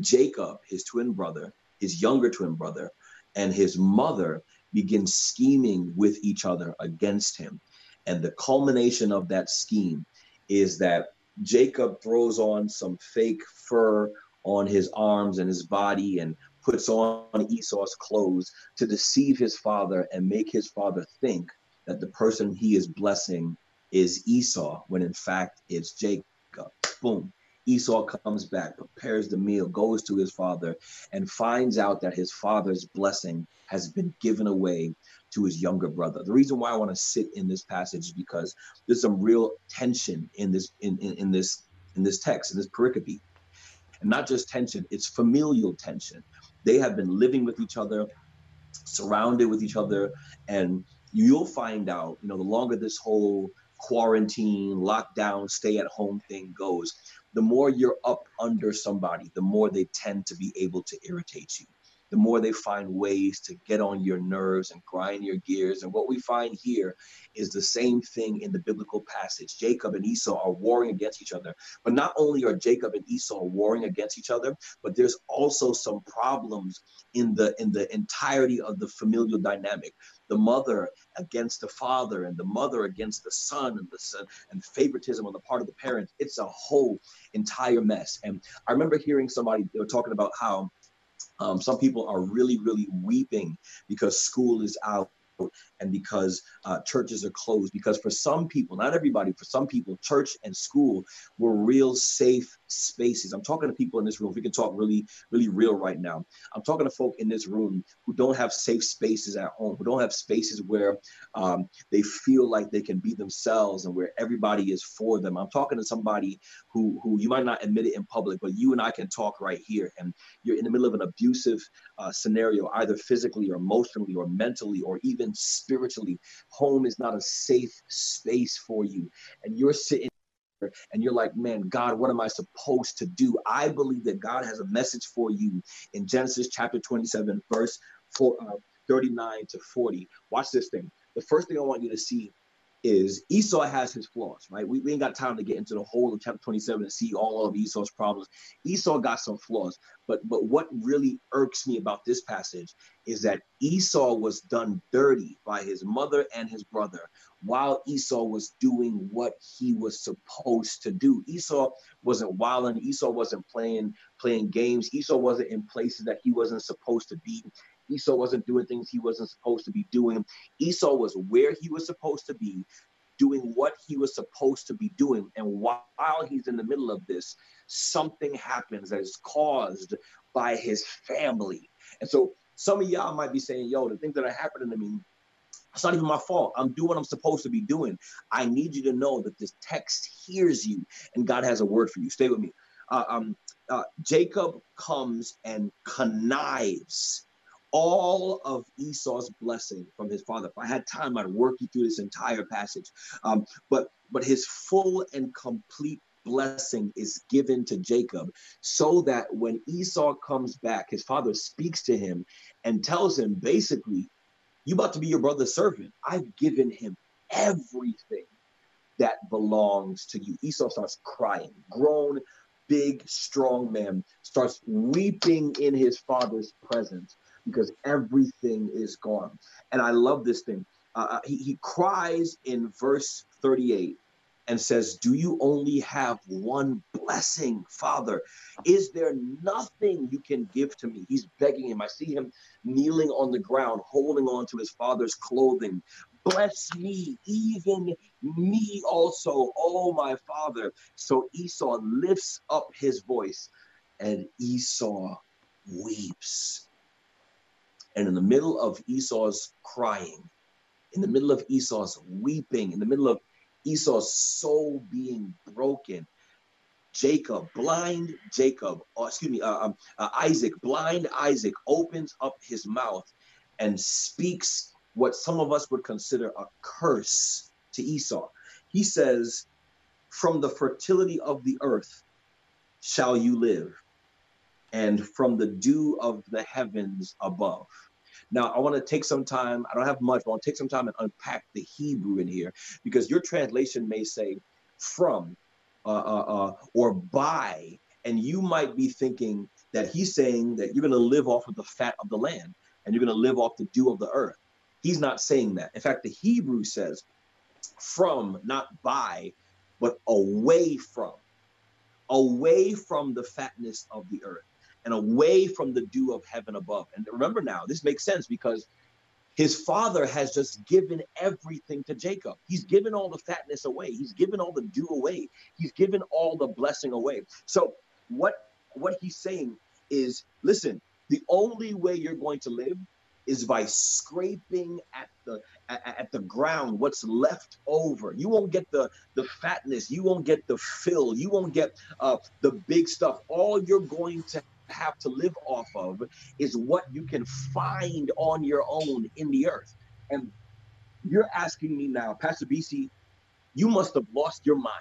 Jacob, his twin brother, his younger twin brother, and his mother begin scheming with each other against him. And the culmination of that scheme is that Jacob throws on some fake fur on his arms and his body and puts on Esau's clothes to deceive his father and make his father think that the person he is blessing is Esau, when in fact it's Jacob. Boom. Esau comes back, prepares the meal, goes to his father, and finds out that his father's blessing has been given away to his younger brother. The reason why I want to sit in this passage is because there's some real tension in this in, in, in this in this text, in this pericope. And not just tension, it's familial tension. They have been living with each other, surrounded with each other, and you'll find out, you know, the longer this whole quarantine, lockdown, stay at home thing goes, the more you're up under somebody, the more they tend to be able to irritate you the more they find ways to get on your nerves and grind your gears. And what we find here is the same thing in the biblical passage. Jacob and Esau are warring against each other. But not only are Jacob and Esau warring against each other, but there's also some problems in the in the entirety of the familial dynamic. The mother against the father, and the mother against the son, and the son, and favoritism on the part of the parents. It's a whole entire mess. And I remember hearing somebody they were talking about how um, some people are really, really weeping because school is out and because uh, churches are closed. Because for some people, not everybody, for some people, church and school were real safe spaces. I'm talking to people in this room. we can talk really, really real right now. I'm talking to folk in this room who don't have safe spaces at home, who don't have spaces where um, they feel like they can be themselves and where everybody is for them. I'm talking to somebody who, who you might not admit it in public, but you and I can talk right here. And you're in the middle of an abusive uh, scenario, either physically or emotionally or mentally or even spiritually. Home is not a safe space for you. And you're sitting and you're like, man, God, what am I supposed to do? I believe that God has a message for you in Genesis chapter 27, verse four, uh, 39 to 40. Watch this thing. The first thing I want you to see is Esau has his flaws, right? We, we ain't got time to get into the whole of chapter 27 and see all of Esau's problems. Esau got some flaws, but but what really irks me about this passage is that Esau was done dirty by his mother and his brother while Esau was doing what he was supposed to do. Esau wasn't wilding, Esau wasn't playing playing games, Esau wasn't in places that he wasn't supposed to be. Esau wasn't doing things he wasn't supposed to be doing. Esau was where he was supposed to be, doing what he was supposed to be doing. And while he's in the middle of this, something happens that is caused by his family. And so some of y'all might be saying, yo, the things that are happening to me, it's not even my fault. I'm doing what I'm supposed to be doing. I need you to know that this text hears you and God has a word for you. Stay with me. Uh, um, uh, Jacob comes and connives all of Esau's blessing from his father. If I had time, I'd work you through this entire passage. Um, but but his full and complete blessing is given to Jacob so that when Esau comes back, his father speaks to him and tells him basically, you about to be your brother's servant. I've given him everything that belongs to you. Esau starts crying, grown, big, strong man, starts weeping in his father's presence because everything is gone. And I love this thing. Uh, uh, he, he cries in verse 38 and says, Do you only have one blessing, Father? Is there nothing you can give to me? He's begging him. I see him kneeling on the ground, holding on to his father's clothing. Bless me, even me also, oh my father. So Esau lifts up his voice, and Esau weeps. And in the middle of Esau's crying, in the middle of Esau's weeping, in the middle of Esau's soul being broken, Jacob, blind Jacob, or excuse me, uh, um, uh, Isaac, blind Isaac opens up his mouth and speaks what some of us would consider a curse to Esau. He says, From the fertility of the earth shall you live, and from the dew of the heavens above. Now, I want to take some time, I don't have much, but I want to take some time and unpack the Hebrew in here because your translation may say from uh, uh, uh, or by, and you might be thinking that he's saying that you're going to live off of the fat of the land and you're going to live off the dew of the earth. He's not saying that. In fact, the Hebrew says from, not by, but away from, away from the fatness of the earth and away from the dew of heaven above. And remember now, this makes sense because his father has just given everything to Jacob. He's given all the fatness away. He's given all the dew away. He's given all the blessing away. So what what he's saying is, listen, the only way you're going to live is by scraping at the at, the ground what's left over you won't get the the fatness you won't get the fill you won't get uh, the big stuff all you're going to have to live off of is what you can find on your own in the earth. And you're asking me now, Pastor BC, you must have lost your mind.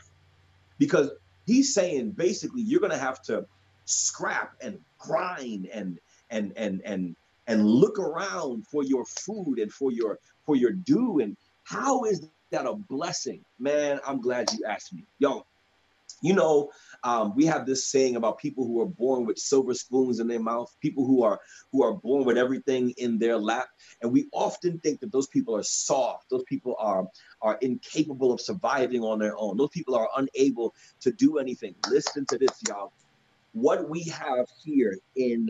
Because he's saying basically you're going to have to scrap and grind and and and and and look around for your food and for your for your due. And how is that a blessing? Man i'm glad you asked me. Yo you know, um, we have this saying about people who are born with silver spoons in their mouth, people who are who are born with everything in their lap, and we often think that those people are soft. Those people are are incapable of surviving on their own. Those people are unable to do anything. Listen to this, y'all. What we have here in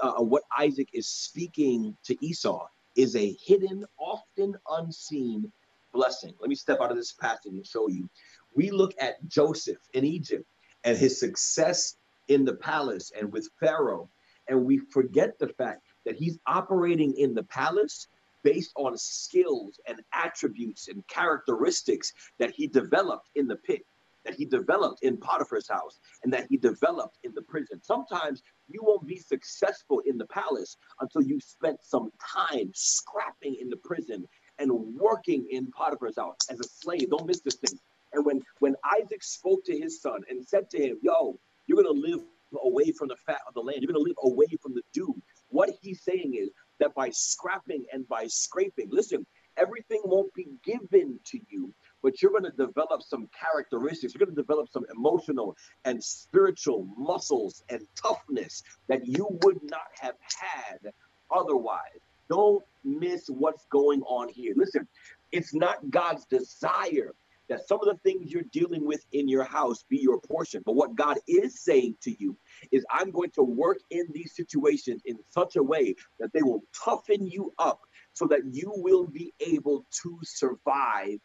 uh, what Isaac is speaking to Esau is a hidden, often unseen blessing. Let me step out of this passage and show you we look at Joseph in Egypt and his success in the palace and with Pharaoh, and we forget the fact that he's operating in the palace based on skills and attributes and characteristics that he developed in the pit, that he developed in Potiphar's house, and that he developed in the prison. Sometimes you won't be successful in the palace until you spent some time scrapping in the prison and working in Potiphar's house as a slave. Don't miss this thing. And when, when Isaac spoke to his son and said to him, Yo, you're going to live away from the fat of the land, you're going to live away from the dew. What he's saying is that by scrapping and by scraping, listen, everything won't be given to you, but you're going to develop some characteristics. You're going to develop some emotional and spiritual muscles and toughness that you would not have had otherwise. Don't miss what's going on here. Listen, it's not God's desire that some of the things you're dealing with in your house be your portion. But what God is saying to you is, I'm going to work in these situations in such a way that they will toughen you up so that you will be able to survive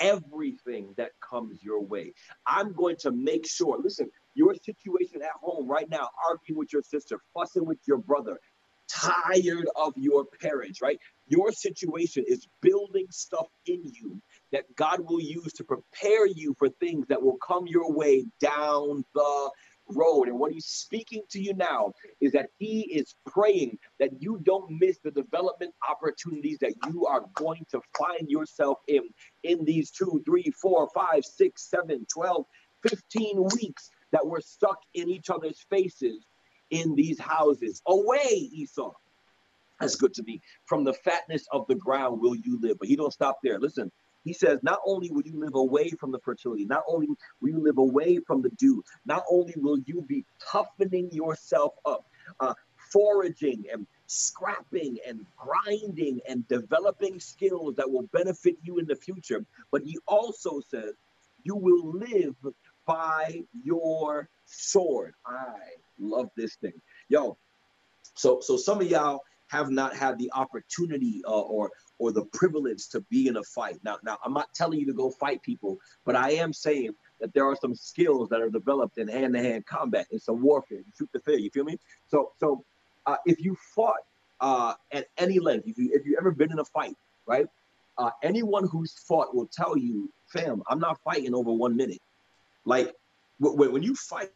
everything that comes your way. I'm going to make sure, listen, your situation at home right now, arguing with your sister, fussing with your brother, tired of your parents, right? Your situation is building stuff in you that God will use to prepare you for things that will come your way down the road. And what he's speaking to you now is that he is praying that you don't miss the development opportunities that you are going to find yourself in in these two, three, four, five, six, seven, 12, 15 weeks that we're stuck in each other's faces in these houses. Away, Esau. That's good to me. From the fatness of the ground will you live. But he don't stop there. Listen, he says, not only will you live away from the fertility, not only will you live away from the dew, not only will you be toughening yourself up, uh, foraging and scrapping and grinding and developing skills that will benefit you in the future, but he also says, you will live by your sword. I love this thing. Yo, so so some of y'all have not had the opportunity uh, or or the privilege to be in a fight. Now, now I'm not telling you to go fight people, but I am saying that there are some skills that are developed in hand-to-hand combat It's a warfare. You shoot the fair, you feel me? So, so uh, if you fought uh, at any length, if you if you ever been in a fight, right? Uh, anyone who's fought will tell you, fam, I'm not fighting over one minute. Like when, when you fight,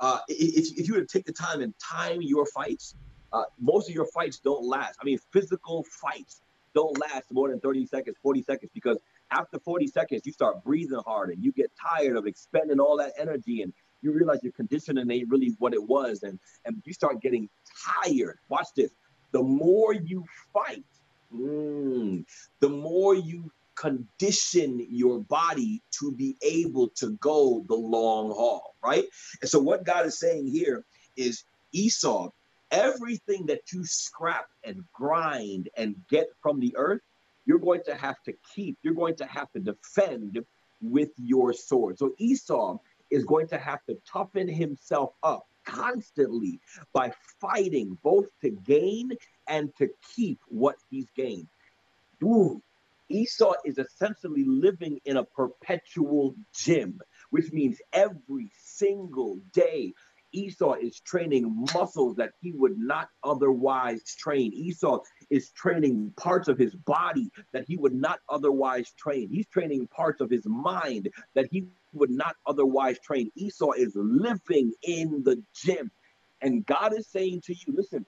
uh, if, if you to take the time and time your fights, uh, most of your fights don't last. I mean, physical fights don't last more than 30 seconds, 40 seconds, because after 40 seconds, you start breathing hard and you get tired of expending all that energy and you realize your conditioning ain't really what it was and, and you start getting tired. Watch this. The more you fight, mm, the more you condition your body to be able to go the long haul, right? And so what God is saying here is Esau, everything that you scrap and grind and get from the earth, you're going to have to keep, you're going to have to defend with your sword. So Esau is going to have to toughen himself up constantly by fighting both to gain and to keep what he's gained. Ooh, Esau is essentially living in a perpetual gym, which means every single day Esau is training muscles that he would not otherwise train. Esau is training parts of his body that he would not otherwise train. He's training parts of his mind that he would not otherwise train. Esau is living in the gym. And God is saying to you, listen,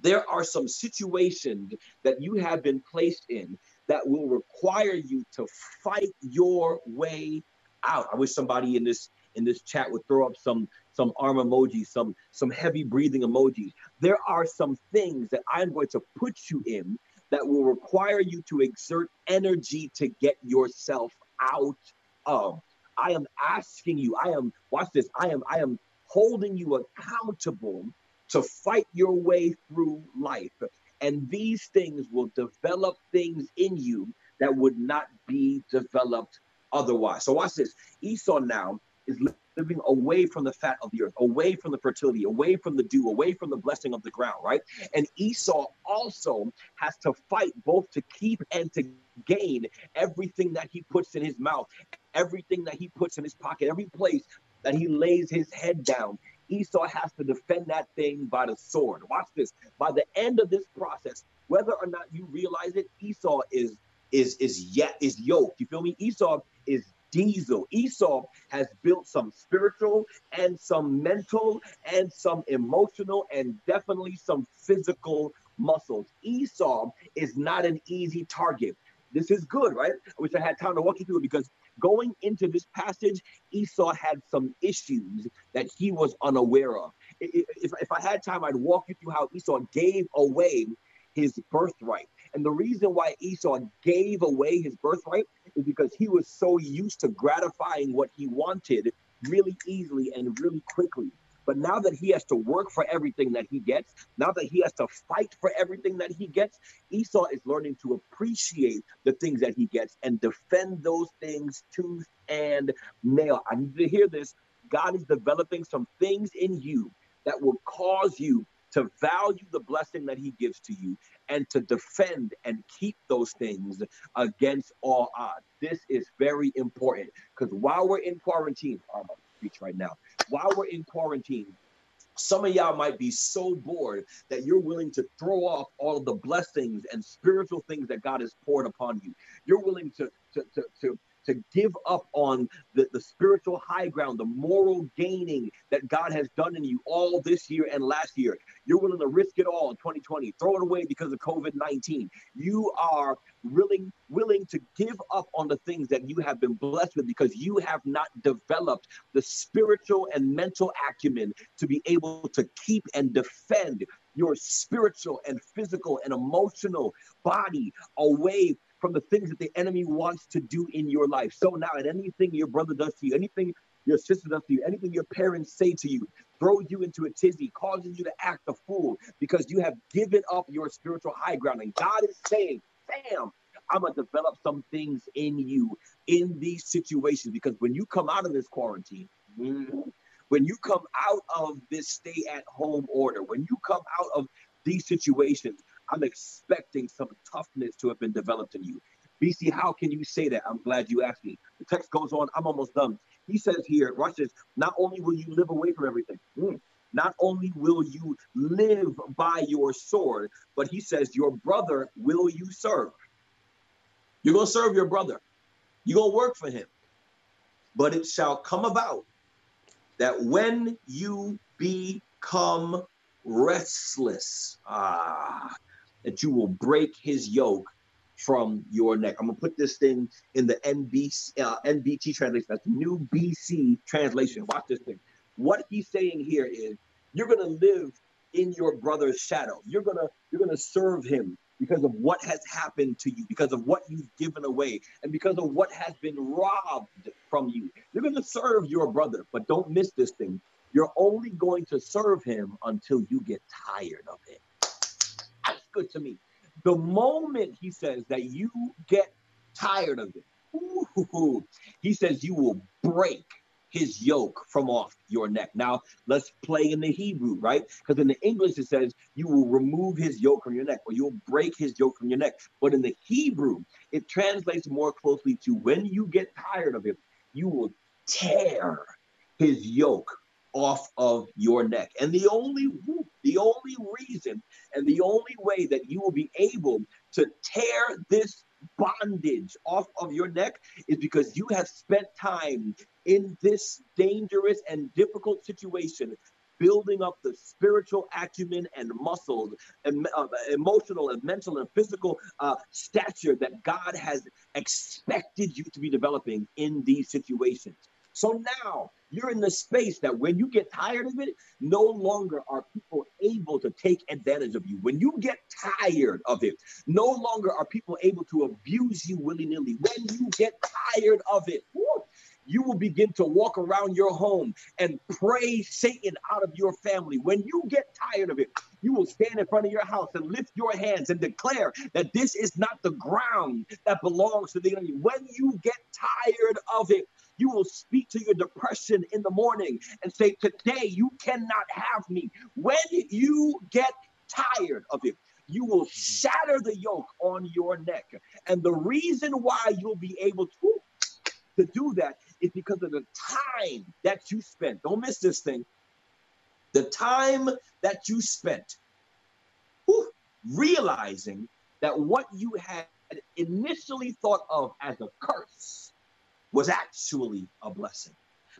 there are some situations that you have been placed in that will require you to fight your way out. I wish somebody in this in this chat would throw up some some arm emojis, some some heavy breathing emojis. There are some things that I'm going to put you in that will require you to exert energy to get yourself out of. I am asking you, I am watch this, I am I am holding you accountable to fight your way through life. And these things will develop things in you that would not be developed otherwise. So watch this. Esau now is living away from the fat of the earth, away from the fertility, away from the dew, away from the blessing of the ground, right? And Esau also has to fight both to keep and to gain everything that he puts in his mouth, everything that he puts in his pocket, every place that he lays his head down. Esau has to defend that thing by the sword. Watch this. By the end of this process, whether or not you realize it, Esau is is is yet is yoked. You feel me? Esau is diesel. Esau has built some spiritual and some mental and some emotional and definitely some physical muscles. Esau is not an easy target. This is good, right? I wish I had time to walk you through it because going into this passage, Esau had some issues that he was unaware of. If, if I had time, I'd walk you through how Esau gave away his birthright. And the reason why Esau gave away his birthright is because he was so used to gratifying what he wanted really easily and really quickly. But now that he has to work for everything that he gets, now that he has to fight for everything that he gets, Esau is learning to appreciate the things that he gets and defend those things tooth and nail. I need to hear this. God is developing some things in you that will cause you to value the blessing that he gives to you and to defend and keep those things against all odds. This is very important because while we're in quarantine, I'm on the speech right now, while we're in quarantine, some of y'all might be so bored that you're willing to throw off all of the blessings and spiritual things that God has poured upon you. You're willing to, to, to, to to give up on the, the spiritual high ground, the moral gaining that God has done in you all this year and last year. You're willing to risk it all in 2020, throw it away because of COVID 19. You are willing, willing to give up on the things that you have been blessed with because you have not developed the spiritual and mental acumen to be able to keep and defend your spiritual and physical and emotional body away from the things that the enemy wants to do in your life. So now, at anything your brother does to you, anything your sister does to you, anything your parents say to you, throws you into a tizzy, causes you to act a fool because you have given up your spiritual high ground. And God is saying, Bam, I'm going to develop some things in you in these situations because when you come out of this quarantine, when you come out of this stay at home order, when you come out of these situations, I'm expecting some toughness to have been developed in you. BC, how can you say that? I'm glad you asked me. The text goes on. I'm almost done. He says here, watch this. Not only will you live away from everything, mm, not only will you live by your sword, but he says, your brother will you serve. You're going to serve your brother. You're going to work for him. But it shall come about that when you become restless, ah, that you will break his yoke from your neck. I'm gonna put this thing in the NBC, uh, NBT translation. That's new BC translation. Watch this thing. What he's saying here is you're gonna live in your brother's shadow. You're gonna you're gonna serve him because of what has happened to you, because of what you've given away, and because of what has been robbed from you. You're gonna serve your brother, but don't miss this thing. You're only going to serve him until you get tired of it good to me. The moment he says that you get tired of it, ooh, he says you will break his yoke from off your neck. Now, let's play in the Hebrew, right? Because in the English it says you will remove his yoke from your neck or you'll break his yoke from your neck. But in the Hebrew, it translates more closely to when you get tired of him, you will tear his yoke off of your neck. And the only the only reason and the only way that you will be able to tear this bondage off of your neck is because you have spent time in this dangerous and difficult situation building up the spiritual acumen and muscles and uh, emotional and mental and physical uh, stature that God has expected you to be developing in these situations. So now you're in the space that when you get tired of it, no longer are people able to take advantage of you. When you get tired of it, no longer are people able to abuse you willy nilly. When you get tired of it, you will begin to walk around your home and pray Satan out of your family. When you get tired of it, you will stand in front of your house and lift your hands and declare that this is not the ground that belongs to the enemy. When you get tired of it, you will speak to your depression in the morning and say, Today you cannot have me. When you get tired of it, you will shatter the yoke on your neck. And the reason why you'll be able to, to do that is because of the time that you spent. Don't miss this thing. The time that you spent whew, realizing that what you had initially thought of as a curse was actually a blessing.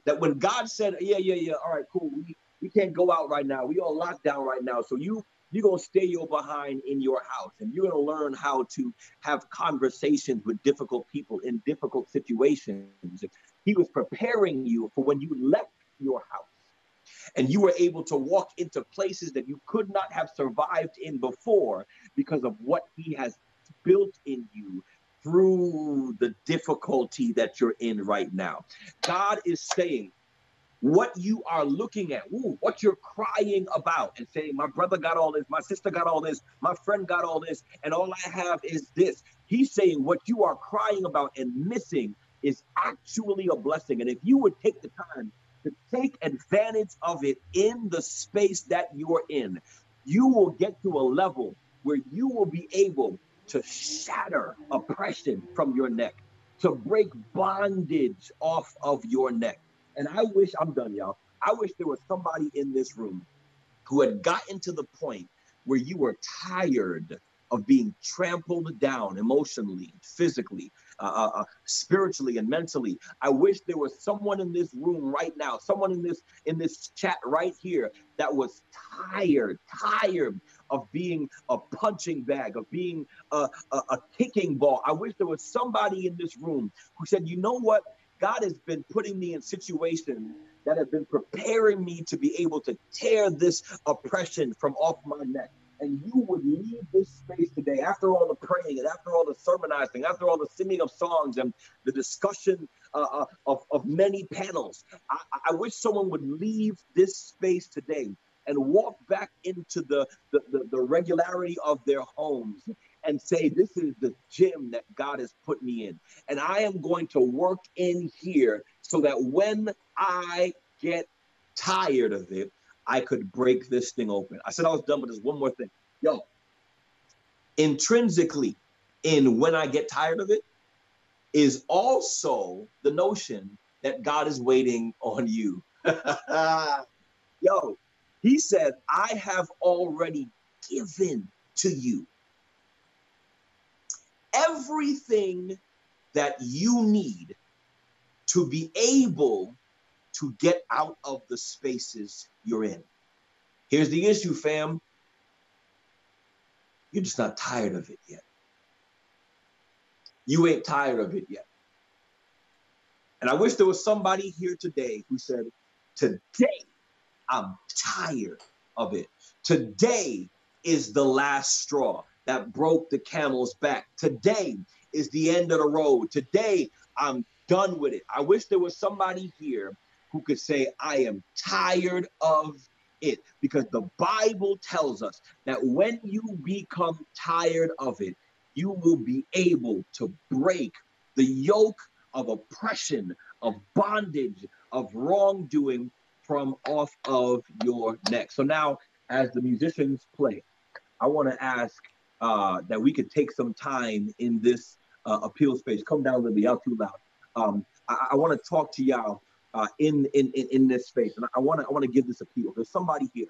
That when God said, Yeah, yeah, yeah, all right, cool, we, we can't go out right now. We all locked down right now. So you you're gonna stay your behind in your house and you're gonna learn how to have conversations with difficult people in difficult situations. He was preparing you for when you left your house and you were able to walk into places that you could not have survived in before because of what he has built in you through the difficulty that you're in right now. God is saying, what you are looking at, ooh, what you're crying about, and saying, My brother got all this, my sister got all this, my friend got all this, and all I have is this. He's saying, What you are crying about and missing is actually a blessing. And if you would take the time to take advantage of it in the space that you're in, you will get to a level where you will be able to shatter oppression from your neck, to break bondage off of your neck. And I wish, I'm done, y'all. I wish there was somebody in this room who had gotten to the point where you were tired of being trampled down emotionally, physically, uh, uh, uh, spiritually, and mentally. I wish there was someone in this room right now, someone in this in this chat right here that was tired, tired of being a punching bag, of being a, a, a kicking ball. I wish there was somebody in this room who said, you know what? God has been putting me in situations that have been preparing me to be able to tear this oppression from off my neck and you would leave this space today after all the praying and after all the sermonizing, after all the singing of songs and the discussion uh, uh, of, of many panels, I, I, wish someone would leave this space today and walk back into the, the, the, the regularity of their homes and say, This is the gym that God has put me in. And I am going to work in here so that when I get tired of it, I could break this thing open. I said I was done, but there's one more thing. Yo, intrinsically, in when I get tired of it, is also the notion that God is waiting on you. Yo, he said, I have already given to you everything that you need to be able to get out of the spaces you're in. Here's the issue, fam. You're just not tired of it yet. You ain't tired of it yet. And I wish there was somebody here today who said, Today, I'm tired of it. Today is the last straw that broke the camel's back. Today is the end of the road. Today, I'm done with it. I wish there was somebody here who could say, I am tired of it. Because the Bible tells us that when you become tired of it, you will be able to break the yoke of oppression, of bondage, of wrongdoing from off of your neck. So now, as the musicians play, I want to ask uh, that we could take some time in this uh, appeal space. Come down a little bit, y'all too loud. Um, I, I want to talk to y'all uh, in, in, in in this space. And I want to I want to give this appeal. There's somebody here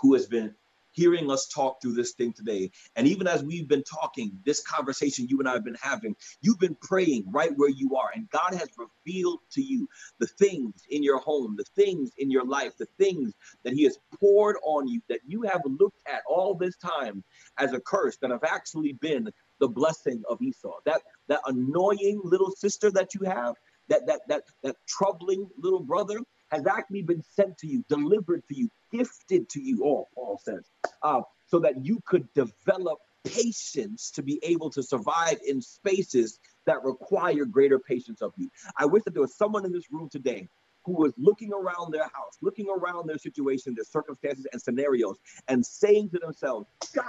who has been hearing us talk through this thing today. And even as we've been talking, this conversation you and I have been having, you've been praying right where you are. And God has revealed to you the things in your home, the things in your life, the things that He has poured on you that you have looked at all this time as a curse that have actually been the blessing of Esau. That that annoying little sister that you have that that that that troubling little brother has actually been sent to you, delivered to you, gifted to you. All Paul says, uh, so that you could develop patience to be able to survive in spaces that require greater patience of you. I wish that there was someone in this room today who was looking around their house, looking around their situation, their circumstances, and scenarios, and saying to themselves, God,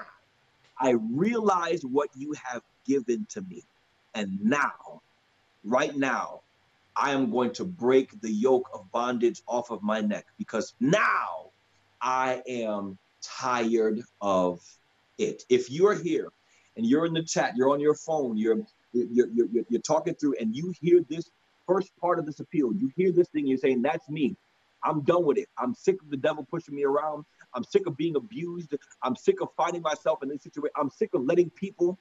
I realize what you have given to me. And now, right now, I am going to break the yoke of bondage off of my neck because now I am tired of it. If you're here and you're in the chat, you're on your phone, you're you're, you're, you're talking through, and you hear this first part of this appeal, you hear this thing, you're saying, That's me. I'm done with it. I'm sick of the devil pushing me around. I'm sick of being abused. I'm sick of finding myself in this situation. I'm sick of letting people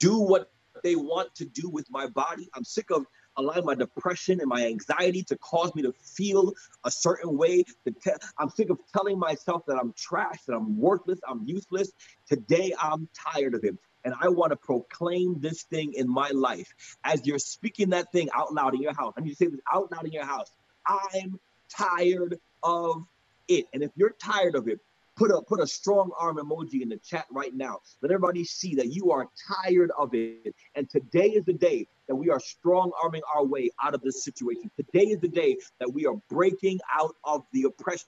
do what they want to do with my body. I'm sick of allowing my depression and my anxiety to cause me to feel a certain way. I'm sick of telling myself that I'm trash, that I'm worthless, I'm useless. Today, I'm tired of it. And I want to proclaim this thing in my life. As you're speaking that thing out loud in your house, I need to say this out loud in your house. I'm tired of it. And if you're tired of it, Put a put a strong arm emoji in the chat right now. Let everybody see that you are tired of it. And today is the day that we are strong arming our way out of this situation. Today is the day that we are breaking out of the oppression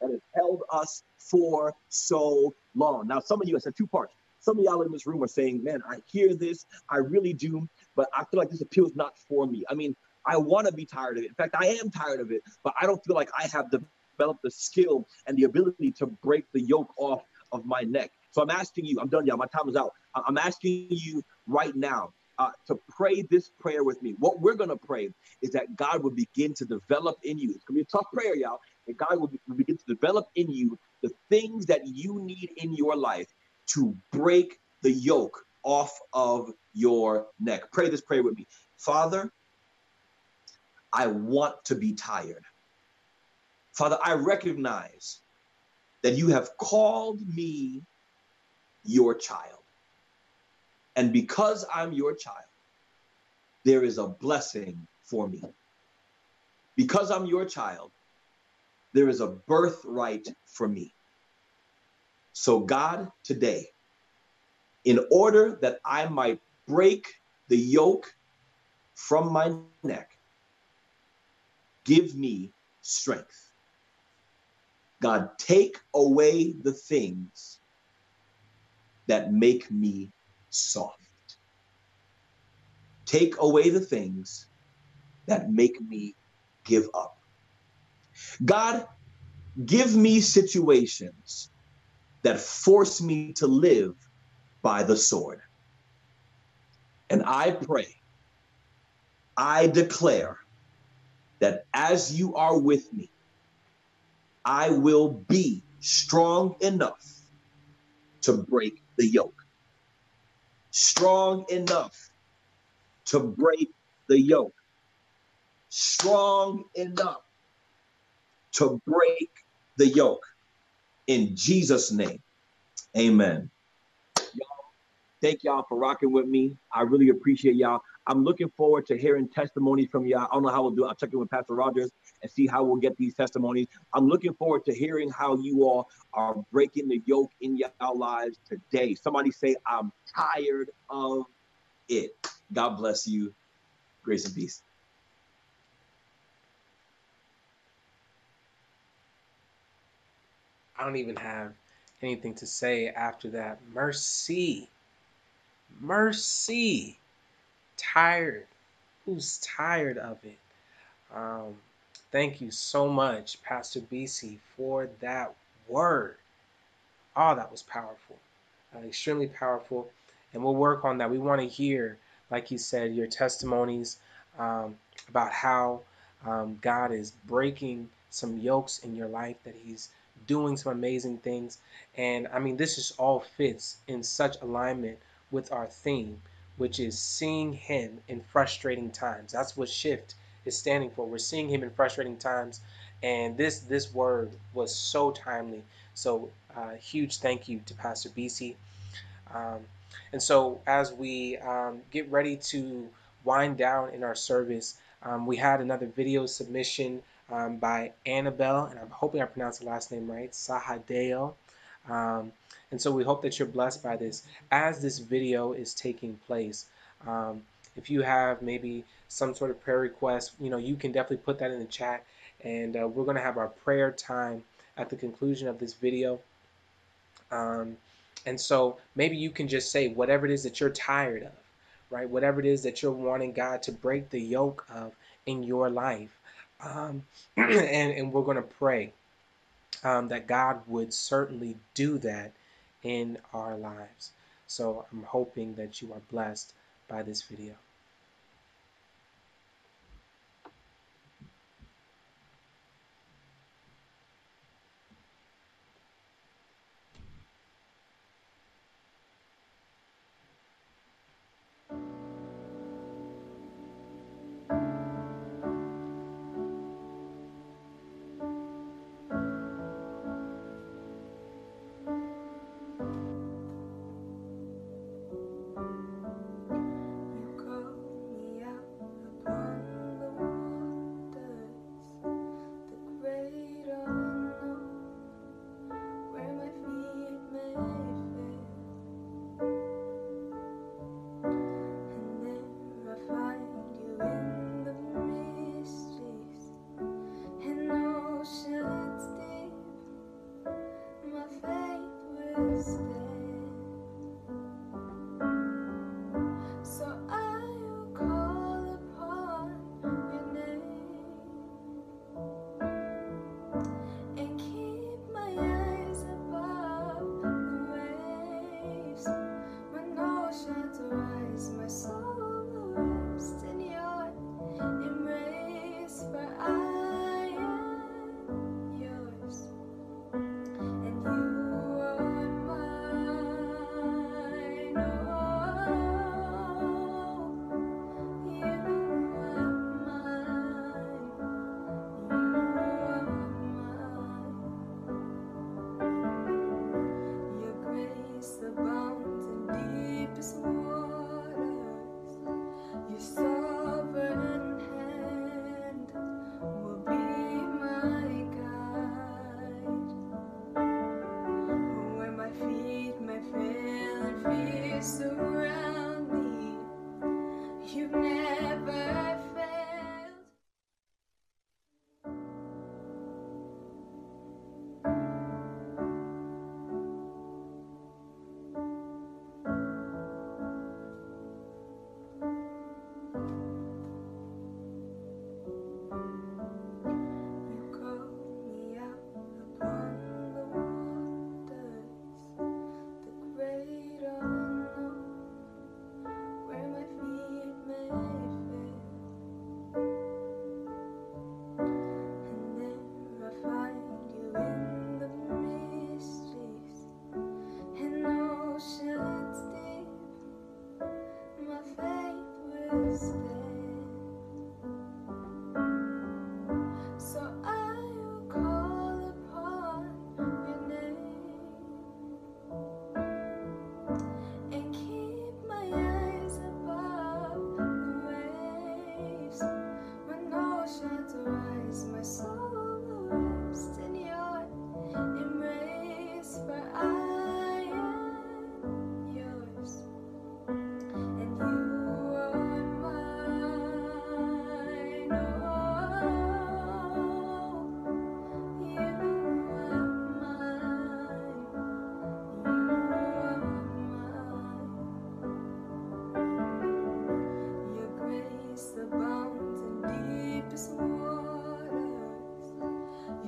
that has held us for so long. Now, some of you, I said two parts. Some of y'all in this room are saying, man, I hear this, I really do, but I feel like this appeal is not for me. I mean, I want to be tired of it. In fact, I am tired of it, but I don't feel like I have the develop the skill and the ability to break the yoke off of my neck. So I'm asking you, I'm done, y'all. My time is out. I'm asking you right now uh, to pray this prayer with me. What we're going to pray is that God will begin to develop in you. It's going to be a tough prayer, y'all. And God will, be, will begin to develop in you the things that you need in your life to break the yoke off of your neck. Pray this prayer with me. Father, I want to be tired. Father, I recognize that you have called me your child. And because I'm your child, there is a blessing for me. Because I'm your child, there is a birthright for me. So, God, today, in order that I might break the yoke from my neck, give me strength. God, take away the things that make me soft. Take away the things that make me give up. God, give me situations that force me to live by the sword. And I pray, I declare that as you are with me, I will be strong enough to break the yoke. Strong enough to break the yoke. Strong enough to break the yoke. In Jesus' name, amen. Y'all, thank y'all for rocking with me. I really appreciate y'all. I'm looking forward to hearing testimonies from y'all. I don't know how we'll do it. I'll check in with Pastor Rogers and see how we'll get these testimonies. I'm looking forward to hearing how you all are breaking the yoke in your lives today. Somebody say, I'm tired of it. God bless you. Grace and peace. I don't even have anything to say after that. Mercy. Mercy. Tired. Who's tired of it? Um, Thank you so much, Pastor BC, for that word. Oh, that was powerful, uh, extremely powerful. And we'll work on that. We want to hear, like you said, your testimonies um, about how um, God is breaking some yokes in your life, that He's doing some amazing things. And I mean, this just all fits in such alignment with our theme, which is seeing Him in frustrating times. That's what Shift is standing for. We're seeing him in frustrating times, and this this word was so timely. So uh, huge thank you to Pastor BC. Um, and so as we um, get ready to wind down in our service, um, we had another video submission um, by Annabelle, and I'm hoping I pronounced the last name right, Sahadeo. Um, and so we hope that you're blessed by this as this video is taking place. Um, if you have maybe some sort of prayer request, you know, you can definitely put that in the chat. And uh, we're going to have our prayer time at the conclusion of this video. Um, and so maybe you can just say whatever it is that you're tired of, right? Whatever it is that you're wanting God to break the yoke of in your life. Um, and, and we're going to pray um, that God would certainly do that in our lives. So I'm hoping that you are blessed by this video.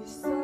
Your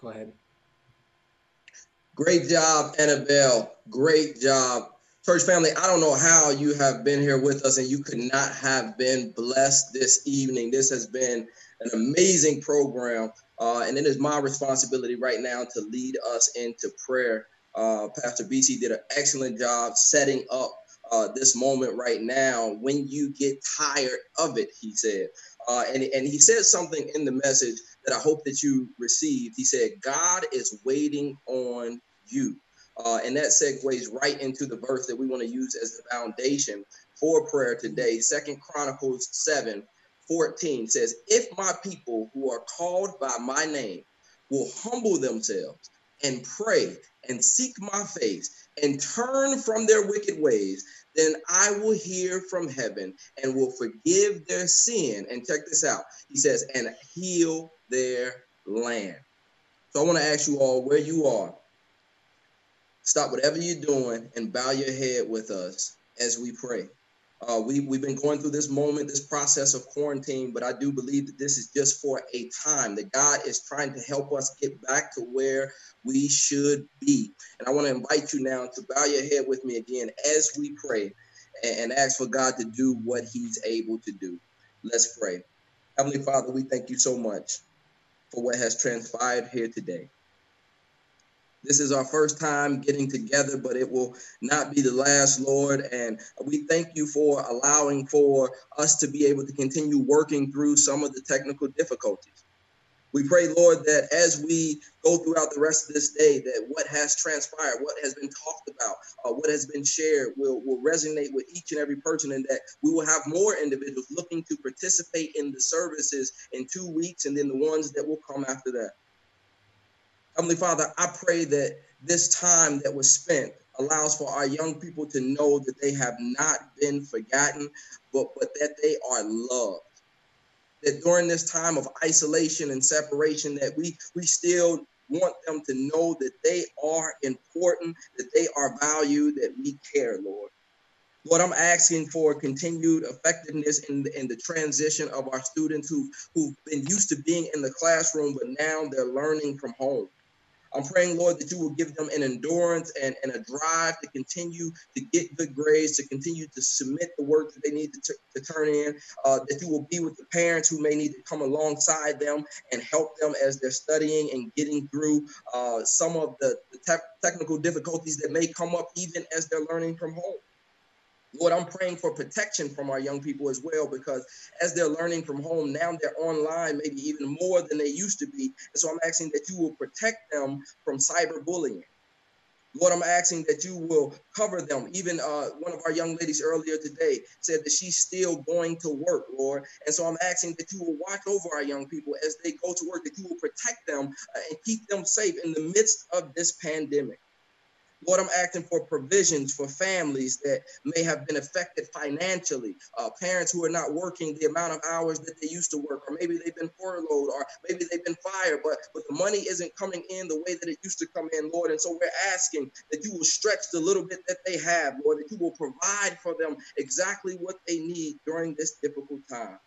Go ahead. Great job, Annabelle. Great job. Church family, I don't know how you have been here with us and you could not have been blessed this evening. This has been an amazing program. Uh, and it is my responsibility right now to lead us into prayer. Uh, Pastor BC did an excellent job setting up uh, this moment right now when you get tired of it, he said. Uh, and, and he said something in the message that I hope that you received. He said, God is waiting on you. Uh, and that segues right into the verse that we want to use as the foundation for prayer today. Second Chronicles 7 14 says, If my people who are called by my name will humble themselves and pray and seek my face and turn from their wicked ways, then I will hear from heaven and will forgive their sin. And check this out. He says, and heal their land. So I want to ask you all where you are. Stop whatever you're doing and bow your head with us as we pray. Uh, we, we've been going through this moment, this process of quarantine, but I do believe that this is just for a time, that God is trying to help us get back to where we should be. And I want to invite you now to bow your head with me again as we pray and, and ask for God to do what He's able to do. Let's pray. Heavenly Father, we thank you so much for what has transpired here today. This is our first time getting together, but it will not be the last, Lord. And we thank you for allowing for us to be able to continue working through some of the technical difficulties. We pray, Lord, that as we go throughout the rest of this day, that what has transpired, what has been talked about, uh, what has been shared will, will resonate with each and every person, and that we will have more individuals looking to participate in the services in two weeks and then the ones that will come after that. Heavenly Father, I pray that this time that was spent allows for our young people to know that they have not been forgotten, but, but that they are loved. That during this time of isolation and separation, that we we still want them to know that they are important, that they are valued, that we care, Lord. Lord, I'm asking for continued effectiveness in the, in the transition of our students who, who've been used to being in the classroom, but now they're learning from home. I'm praying, Lord, that you will give them an endurance and, and a drive to continue to get good grades, to continue to submit the work that they need to, t- to turn in, uh, that you will be with the parents who may need to come alongside them and help them as they're studying and getting through uh, some of the, the te- technical difficulties that may come up even as they're learning from home. Lord, I'm praying for protection from our young people as well, because as they're learning from home, now they're online, maybe even more than they used to be. And so I'm asking that you will protect them from cyberbullying. Lord, I'm asking that you will cover them. Even uh, one of our young ladies earlier today said that she's still going to work, Lord. And so I'm asking that you will watch over our young people as they go to work, that you will protect them uh, and keep them safe in the midst of this pandemic. Lord, I'm asking for provisions for families that may have been affected financially, uh, parents who are not working the amount of hours that they used to work, or maybe they've been furloughed, or maybe they've been fired, but, but the money isn't coming in the way that it used to come in, Lord. And so we're asking that you will stretch the little bit that they have, Lord, that you will provide for them exactly what they need during this difficult time.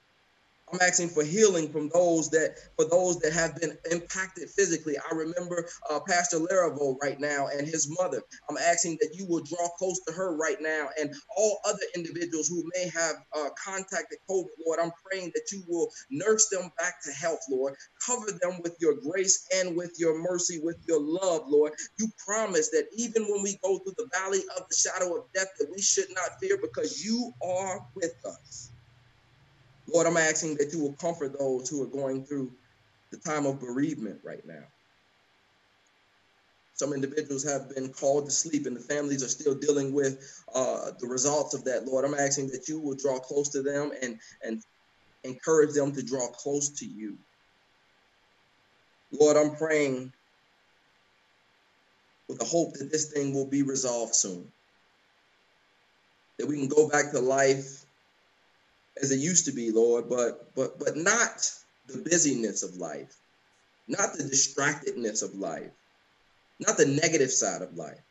I'm asking for healing from those that for those that have been impacted physically. I remember uh, Pastor Larivo right now and his mother. I'm asking that you will draw close to her right now and all other individuals who may have uh, contacted COVID, Lord. I'm praying that you will nurse them back to health, Lord. Cover them with your grace and with your mercy, with your love, Lord. You promise that even when we go through the valley of the shadow of death, that we should not fear because you are with us. Lord, I'm asking that you will comfort those who are going through the time of bereavement right now. Some individuals have been called to sleep, and the families are still dealing with uh, the results of that. Lord, I'm asking that you will draw close to them and, and encourage them to draw close to you. Lord, I'm praying with the hope that this thing will be resolved soon, that we can go back to life as it used to be, Lord, but but but not the busyness of life, not the distractedness of life, not the negative side of life,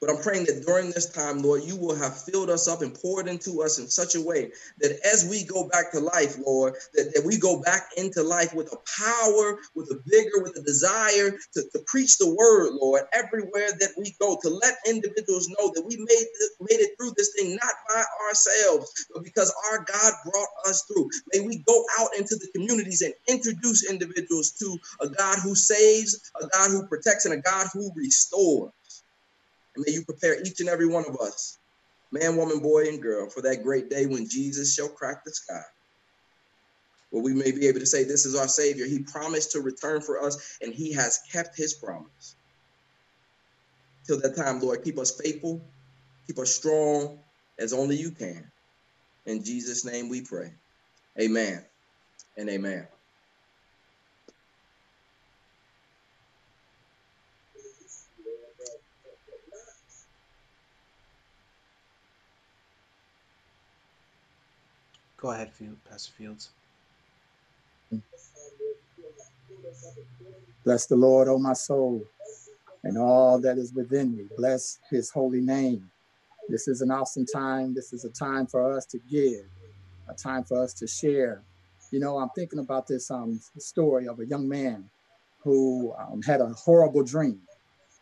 But I'm praying that during this time, Lord, you will have filled us up and poured into us in such a way that as we go back to life, Lord, that, that we go back into life with a power, with a vigor, with a desire to, to preach the word, Lord, everywhere that we go, to let individuals know that we made, made it through this thing not by ourselves, but because our God brought us through. May we go out into the communities and introduce individuals to a God who saves, a God who protects, and a God who restores. And may you prepare each and every one of us, man, woman, boy, and girl, for that great day when Jesus shall crack the sky. Where we may be able to say, This is our Savior. He promised to return for us, and He has kept His promise. Till that time, Lord, keep us faithful, keep us strong as only you can. In Jesus' name we pray. Amen and amen. Go ahead, Field, Pastor Fields. Bless the Lord, O my soul, and all that is within me. Bless his holy name. This is an awesome time. This is a time for us to give, a time for us to share. You know, I'm thinking about this um, story of a young man who um, had a horrible dream.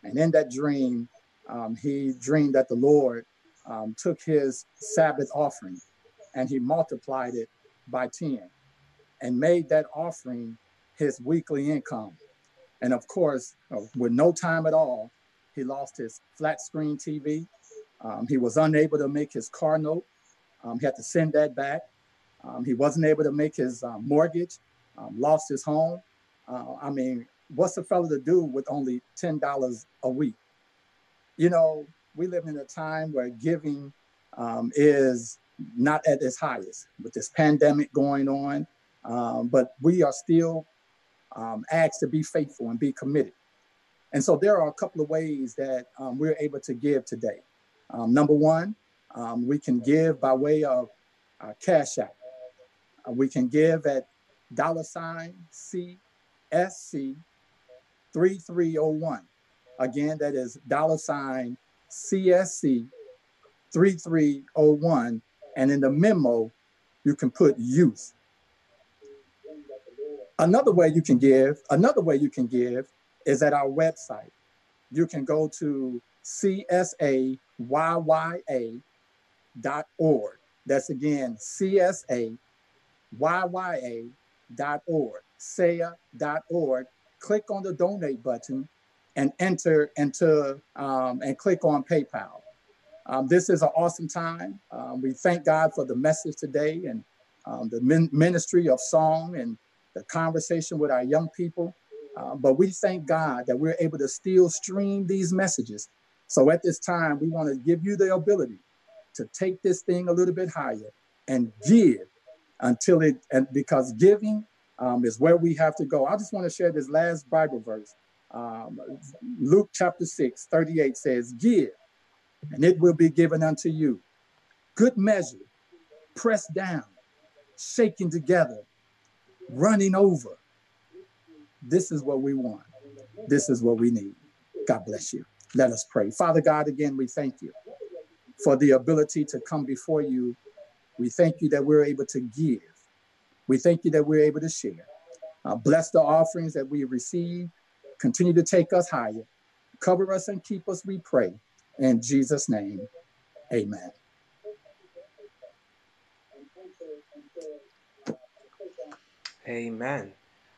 And in that dream, um, he dreamed that the Lord um, took his Sabbath offering and he multiplied it by 10 and made that offering his weekly income. And of course, uh, with no time at all, he lost his flat screen TV. Um, he was unable to make his car note. Um, he had to send that back. Um, he wasn't able to make his uh, mortgage, um, lost his home. Uh, I mean, what's a fellow to do with only $10 a week? You know, we live in a time where giving um, is not at its highest with this pandemic going on. Um, but we are still um, asked to be faithful and be committed. And so there are a couple of ways that um, we're able to give today. Um, number one, um, we can give by way of uh, Cash App. Uh, we can give at dollar sign CSC 3301. Again, that is dollar sign CSC 3301 and in the memo, you can put youth. Another way you can give, another way you can give is at our website. You can go to csayya.org. That's again csayya.org, saya.org. Click on the donate button and enter into um, and click on PayPal. Um, this is an awesome time. Um, we thank God for the message today and um, the min- ministry of song and the conversation with our young people. Uh, but we thank God that we're able to still stream these messages. So at this time, we want to give you the ability to take this thing a little bit higher and give until it, and because giving um, is where we have to go. I just want to share this last Bible verse. Um, Luke chapter 6, 38 says, Give and it will be given unto you. Good measure, pressed down, shaken together, running over. This is what we want. This is what we need. God bless you. Let us pray. Father God, again, we thank you for the ability to come before you. We thank you that we're able to give. We thank you that we're able to share. Uh, bless the offerings that we receive. Continue to take us higher. Cover us and keep us, we pray. In Jesus' name, amen. Amen.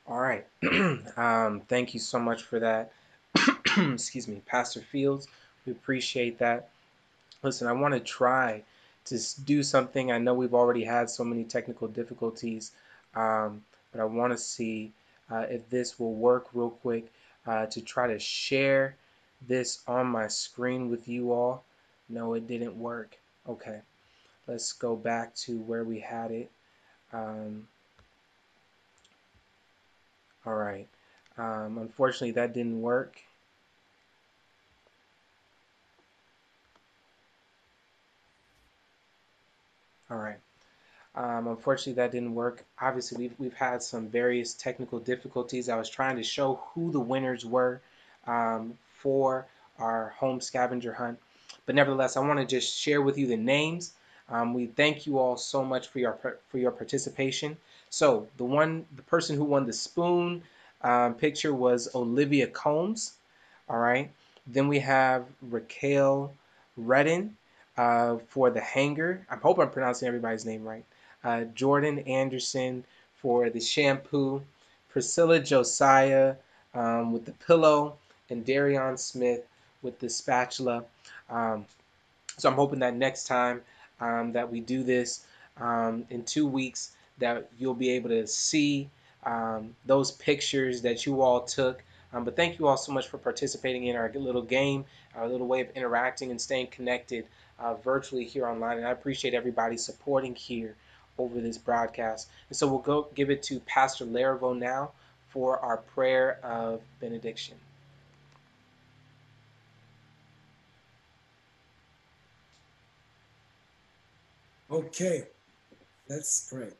All right. um, thank you so much for that. Excuse me, Pastor Fields. We appreciate that. Listen, I want to try to do something. I know we've already had so many technical difficulties, um, but I want to see uh, if this will work real quick uh, to try to share this on my screen with you all. No, it didn't work. Okay, let's go back to where we had it. Um, all right. Um, unfortunately, that didn't work. All right. Um, unfortunately, that didn't work. Obviously, we've, we've had some various technical difficulties. I was trying to show who the winners were um, for our home scavenger hunt. But nevertheless, I want to just share with you the names. Um, we thank you all so much for your for your participation. So the one, the person who won the spoon um, picture was Olivia Combs. All right. Then we have Raquel Redden uh, for the hanger. I hope I'm pronouncing everybody's name right. Uh, Jordan Anderson for the shampoo. Priscilla Josiah um, with the pillow, and Darion Smith with the spatula. Um, so I'm hoping that next time um, that we do this um, in two weeks, that you'll be able to see um, those pictures that you all took. Um, but thank you all so much for participating in our little game, our little way of interacting and staying connected uh, virtually here online. And I appreciate everybody supporting here over this broadcast. And so we'll go give it to Pastor Larivo now for our prayer of benediction. Okay, let's pray.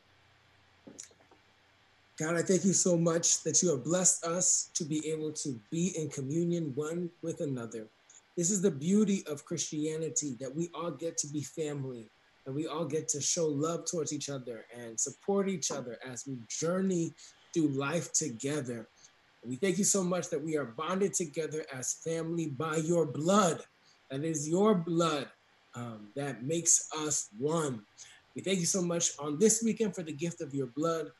God, I thank you so much that you have blessed us to be able to be in communion one with another. This is the beauty of Christianity that we all get to be family and we all get to show love towards each other and support each other as we journey through life together. We thank you so much that we are bonded together as family by your blood. That is your blood um, that makes us one. We thank you so much on this weekend for the gift of your blood.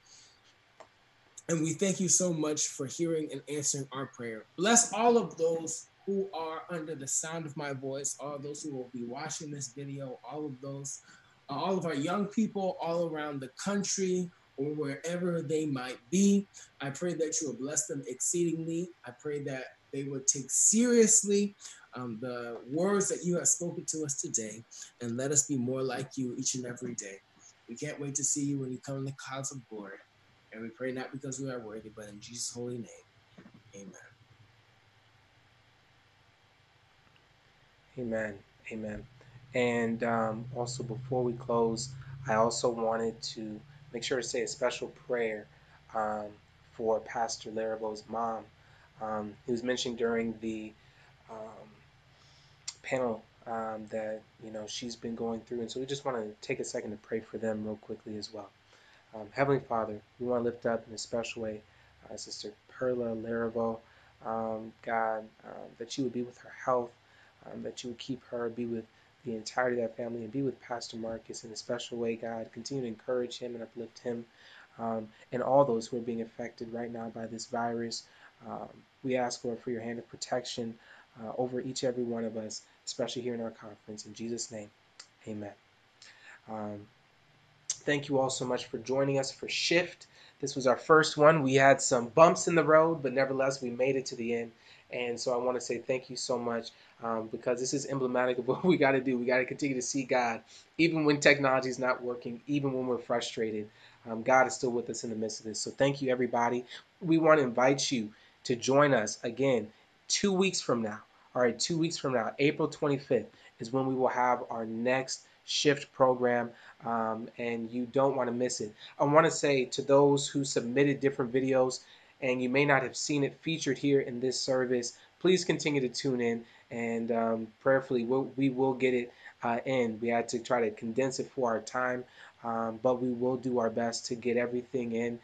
And we thank you so much for hearing and answering our prayer. Bless all of those who are under the sound of my voice, all those who will be watching this video, all of those, uh, all of our young people all around the country or wherever they might be. I pray that you will bless them exceedingly. I pray that they would take seriously um, the words that you have spoken to us today and let us be more like you each and every day. We can't wait to see you when you come in the clouds of glory. And we pray not because we are worthy, but in Jesus' holy name. Amen. Amen. Amen. And um, also, before we close, I also wanted to make sure to say a special prayer um, for Pastor Larivo's mom. Um, he was mentioned during the um, panel um, that you know she's been going through, and so we just want to take a second to pray for them real quickly as well. Um, Heavenly Father, we want to lift up in a special way uh, Sister Perla Larivo. Um, God, uh, that you would be with her health, that you would keep her, be with the entirety of that family and be with Pastor Marcus in a special way, God. Continue to encourage him and uplift him and all those who are being affected right now by this virus. Um, we ask, Lord, for your hand of protection uh, over each every one of us, especially here in our conference. In Jesus' name, amen. Um, thank you all so much for joining us for Shift. This was our first one. We had some bumps in the road, but nevertheless, we made it to the end. And so I want to say thank you so much um, because this is emblematic of what we got to do. We got to continue to see God, even when technology is not working, even when we're frustrated. Um, God is still with us in the midst of this. So thank you, everybody. We want to invite you to join us again two weeks from now. All right, two weeks from now, April 25th is when we will have our next shift program, um, and you don't want to miss it. I want to say to those who submitted different videos and you may not have seen it featured here in this service, please continue to tune in and um, prayerfully we'll, we will get it uh, in. We had to try to condense it for our time, um, but we will do our best to get everything in.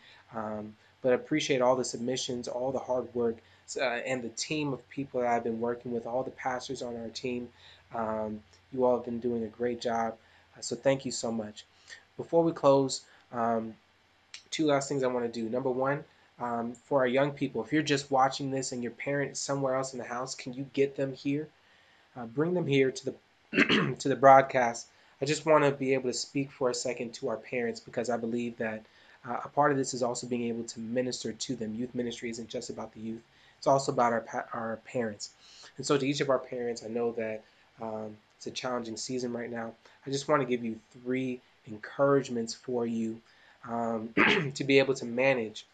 But I appreciate all the submissions, all the hard work, uh, and the team of people that I've been working with, all the pastors on our team. Um, you all have been doing a great job. Uh, so thank you so much. Before we close, um, two last things I want to do. Number one, um, for our young people. If you're just watching this and your parent is somewhere else in the house, can you get them here? Uh, bring them here to the to the broadcast. I just want to be able to speak for a second to our parents because I believe that uh, a part of this is also being able to minister to them. Youth ministry isn't just about the youth; it's also about our our parents. And so, to each of our parents, I know that um, it's a challenging season right now. I just want to give you three encouragements for you um, to be able to manage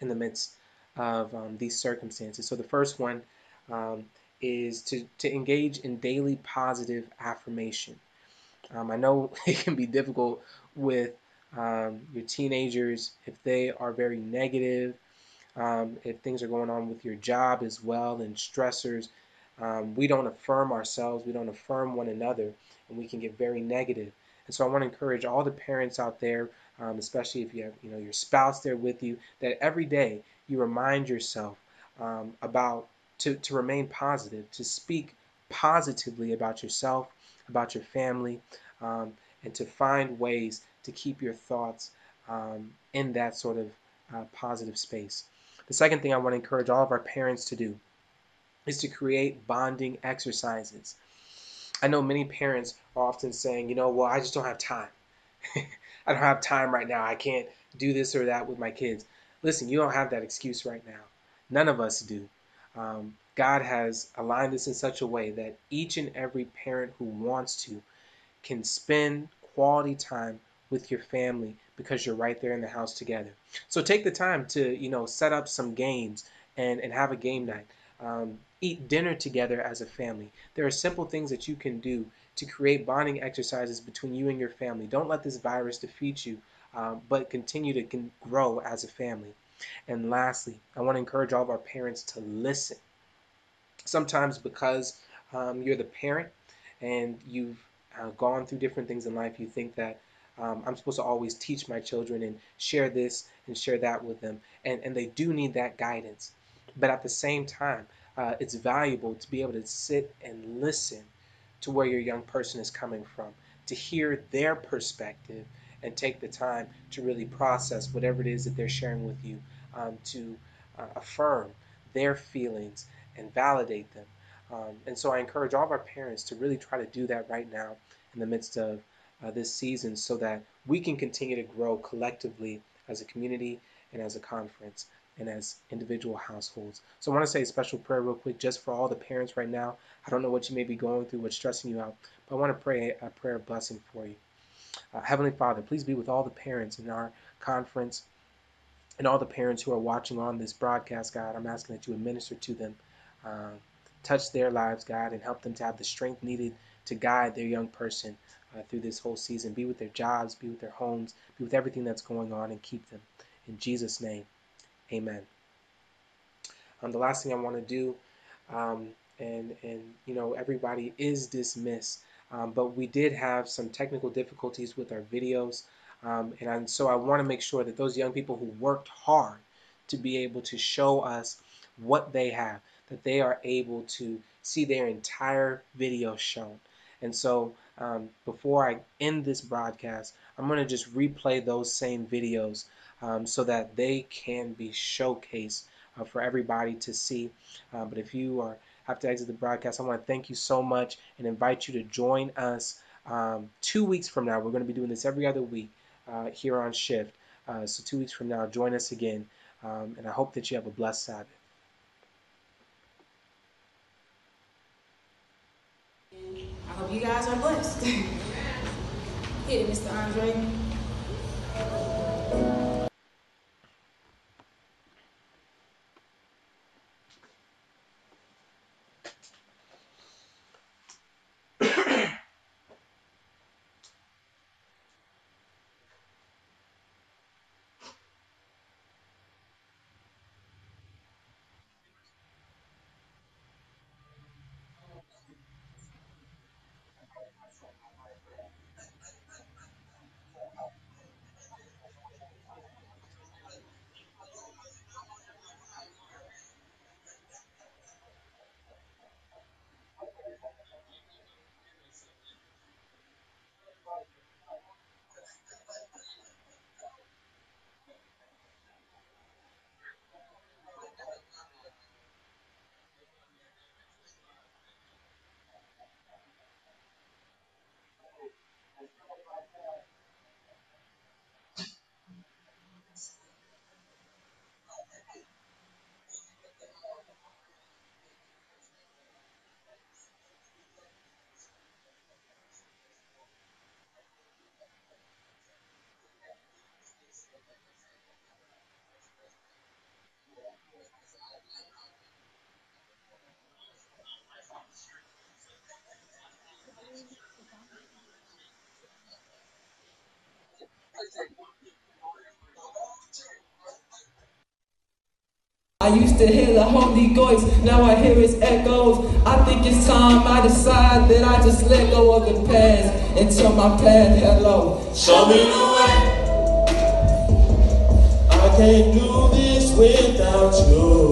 in the midst of um, these circumstances. So the first one um, is to, to engage in daily positive affirmation. Um, I know it can be difficult with um, your teenagers if they are very negative, um, if things are going on with your job as well and stressors. um, we don't affirm ourselves, we don't affirm one another, and we can get very negative. And so I want to encourage all the parents out there, um, especially if you have you know your spouse there with you, that every day you remind yourself um, about to, to remain positive, to speak positively about yourself, about your family, um, and to find ways to keep your thoughts um, in that sort of uh, positive space. The second thing I want to encourage all of our parents to do is to create bonding exercises. I know many parents are often saying, you know, well, I just don't have time. I don't have time right now. I can't do this or that with my kids. Listen, you don't have that excuse right now. None of us do. Um, God has aligned this in such a way that each and every parent who wants to can spend quality time with your family because you're right there in the house together. So take the time to, you know, set up some games and, and have a game night. Um, eat dinner together as a family. There are simple things that you can do to create bonding exercises between you and your family. Don't let this virus defeat you, um, but continue to grow as a family. And lastly, I want to encourage all of our parents to listen. Sometimes because um, you're the parent and you've uh, gone through different things in life, you think that um, I'm supposed to always teach my children and share this and share that with them. And, and they do need that guidance. But at the same time, uh, it's valuable to be able to sit and listen to where your young person is coming from, to hear their perspective and take the time to really process whatever it is that they're sharing with you, um, to uh, affirm their feelings and validate them. Um, and so I encourage all of our parents to really try to do that right now in the midst of uh, this season so that we can continue to grow collectively as a community and as a conference and as individual households. So I want to say a special prayer real quick just for all the parents right now. I don't know what you may be going through, what's stressing you out, but I want to pray a prayer of blessing for you. Uh, Heavenly Father, please be with all the parents in our conference and all the parents who are watching on this broadcast, God. I'm asking that you would minister to them, uh, touch their lives, God, and help them to have the strength needed to guide their young person uh, through this whole season. Be with their jobs, be with their homes, be with everything that's going on, and keep them. In Jesus' name, amen. Um, the last thing I want to do, um, and and you know everybody is dismissed, um, but we did have some technical difficulties with our videos, um, and I, so I want to make sure that those young people who worked hard to be able to show us what they have, that they are able to see their entire video shown. And so um, before I end this broadcast, I'm going to just replay those same videos um, so that they can be showcased uh, for everybody to see. Uh, but if you are have to exit the broadcast, I want to thank you so much and invite you to join us um, two weeks from now. We're going to be doing this every other week uh, here on Shift. Uh, so two weeks from now, join us again. Um, and I hope that you have a blessed Sabbath. I hope you guys are blessed. Hit it, Mr. Andre. I used to hear the Holy Ghost, now I hear its echoes. I think it's time I decide that I just let go of the past and tell my path hello. Show me the way. I can't do this without you.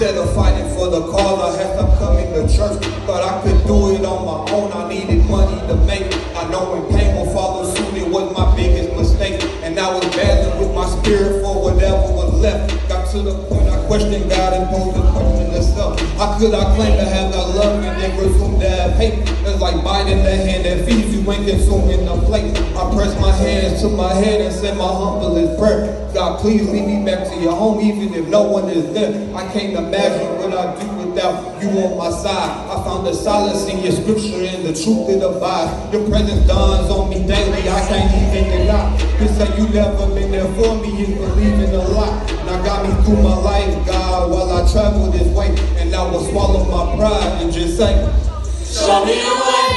Instead of fighting for the cause, I had to come into church. Thought I could do it on my own. I needed money to make it. I know when pain will follow suit, it was my biggest mistake. And I was battling with my spirit for whatever was left. Got to the point I questioned God and posed the question itself. How could I claim to have God love and then presume to have hate? It's like biting the hand that feeds you ain't consuming the plate. I press my hands to my head and send my humblest prayer. God, please lead me back to your home even if no one is there. I can't imagine what I'd do without you on my side. I found the solace in your scripture and the truth that abides. Your presence dawns on me daily. I can't even deny. You say you never been there for me you is believing a lot. Now got me through my life, God, while I travel this way. And I will swallow my pride and just say, Show me the way.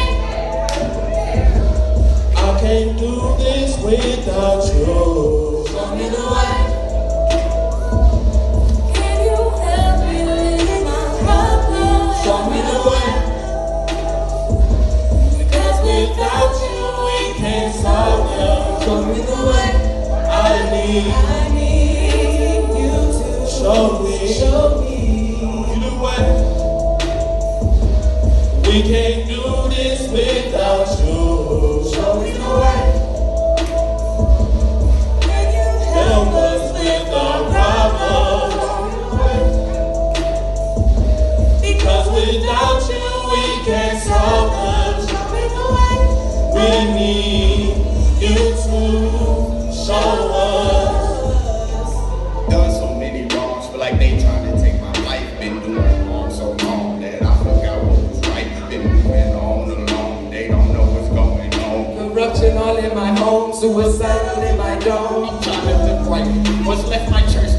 I can't do this without you. Show me the way. Can you help me with my help? Show me the way. Because without you we can't solve it. Show me the way. I need, you to show me. Show me the way. We can't do this without you. Show me the way. Can you help us with our problems. Because without you we can't solve them. We need in my home, suicidal in my dome. I'm trying to right. What's left my church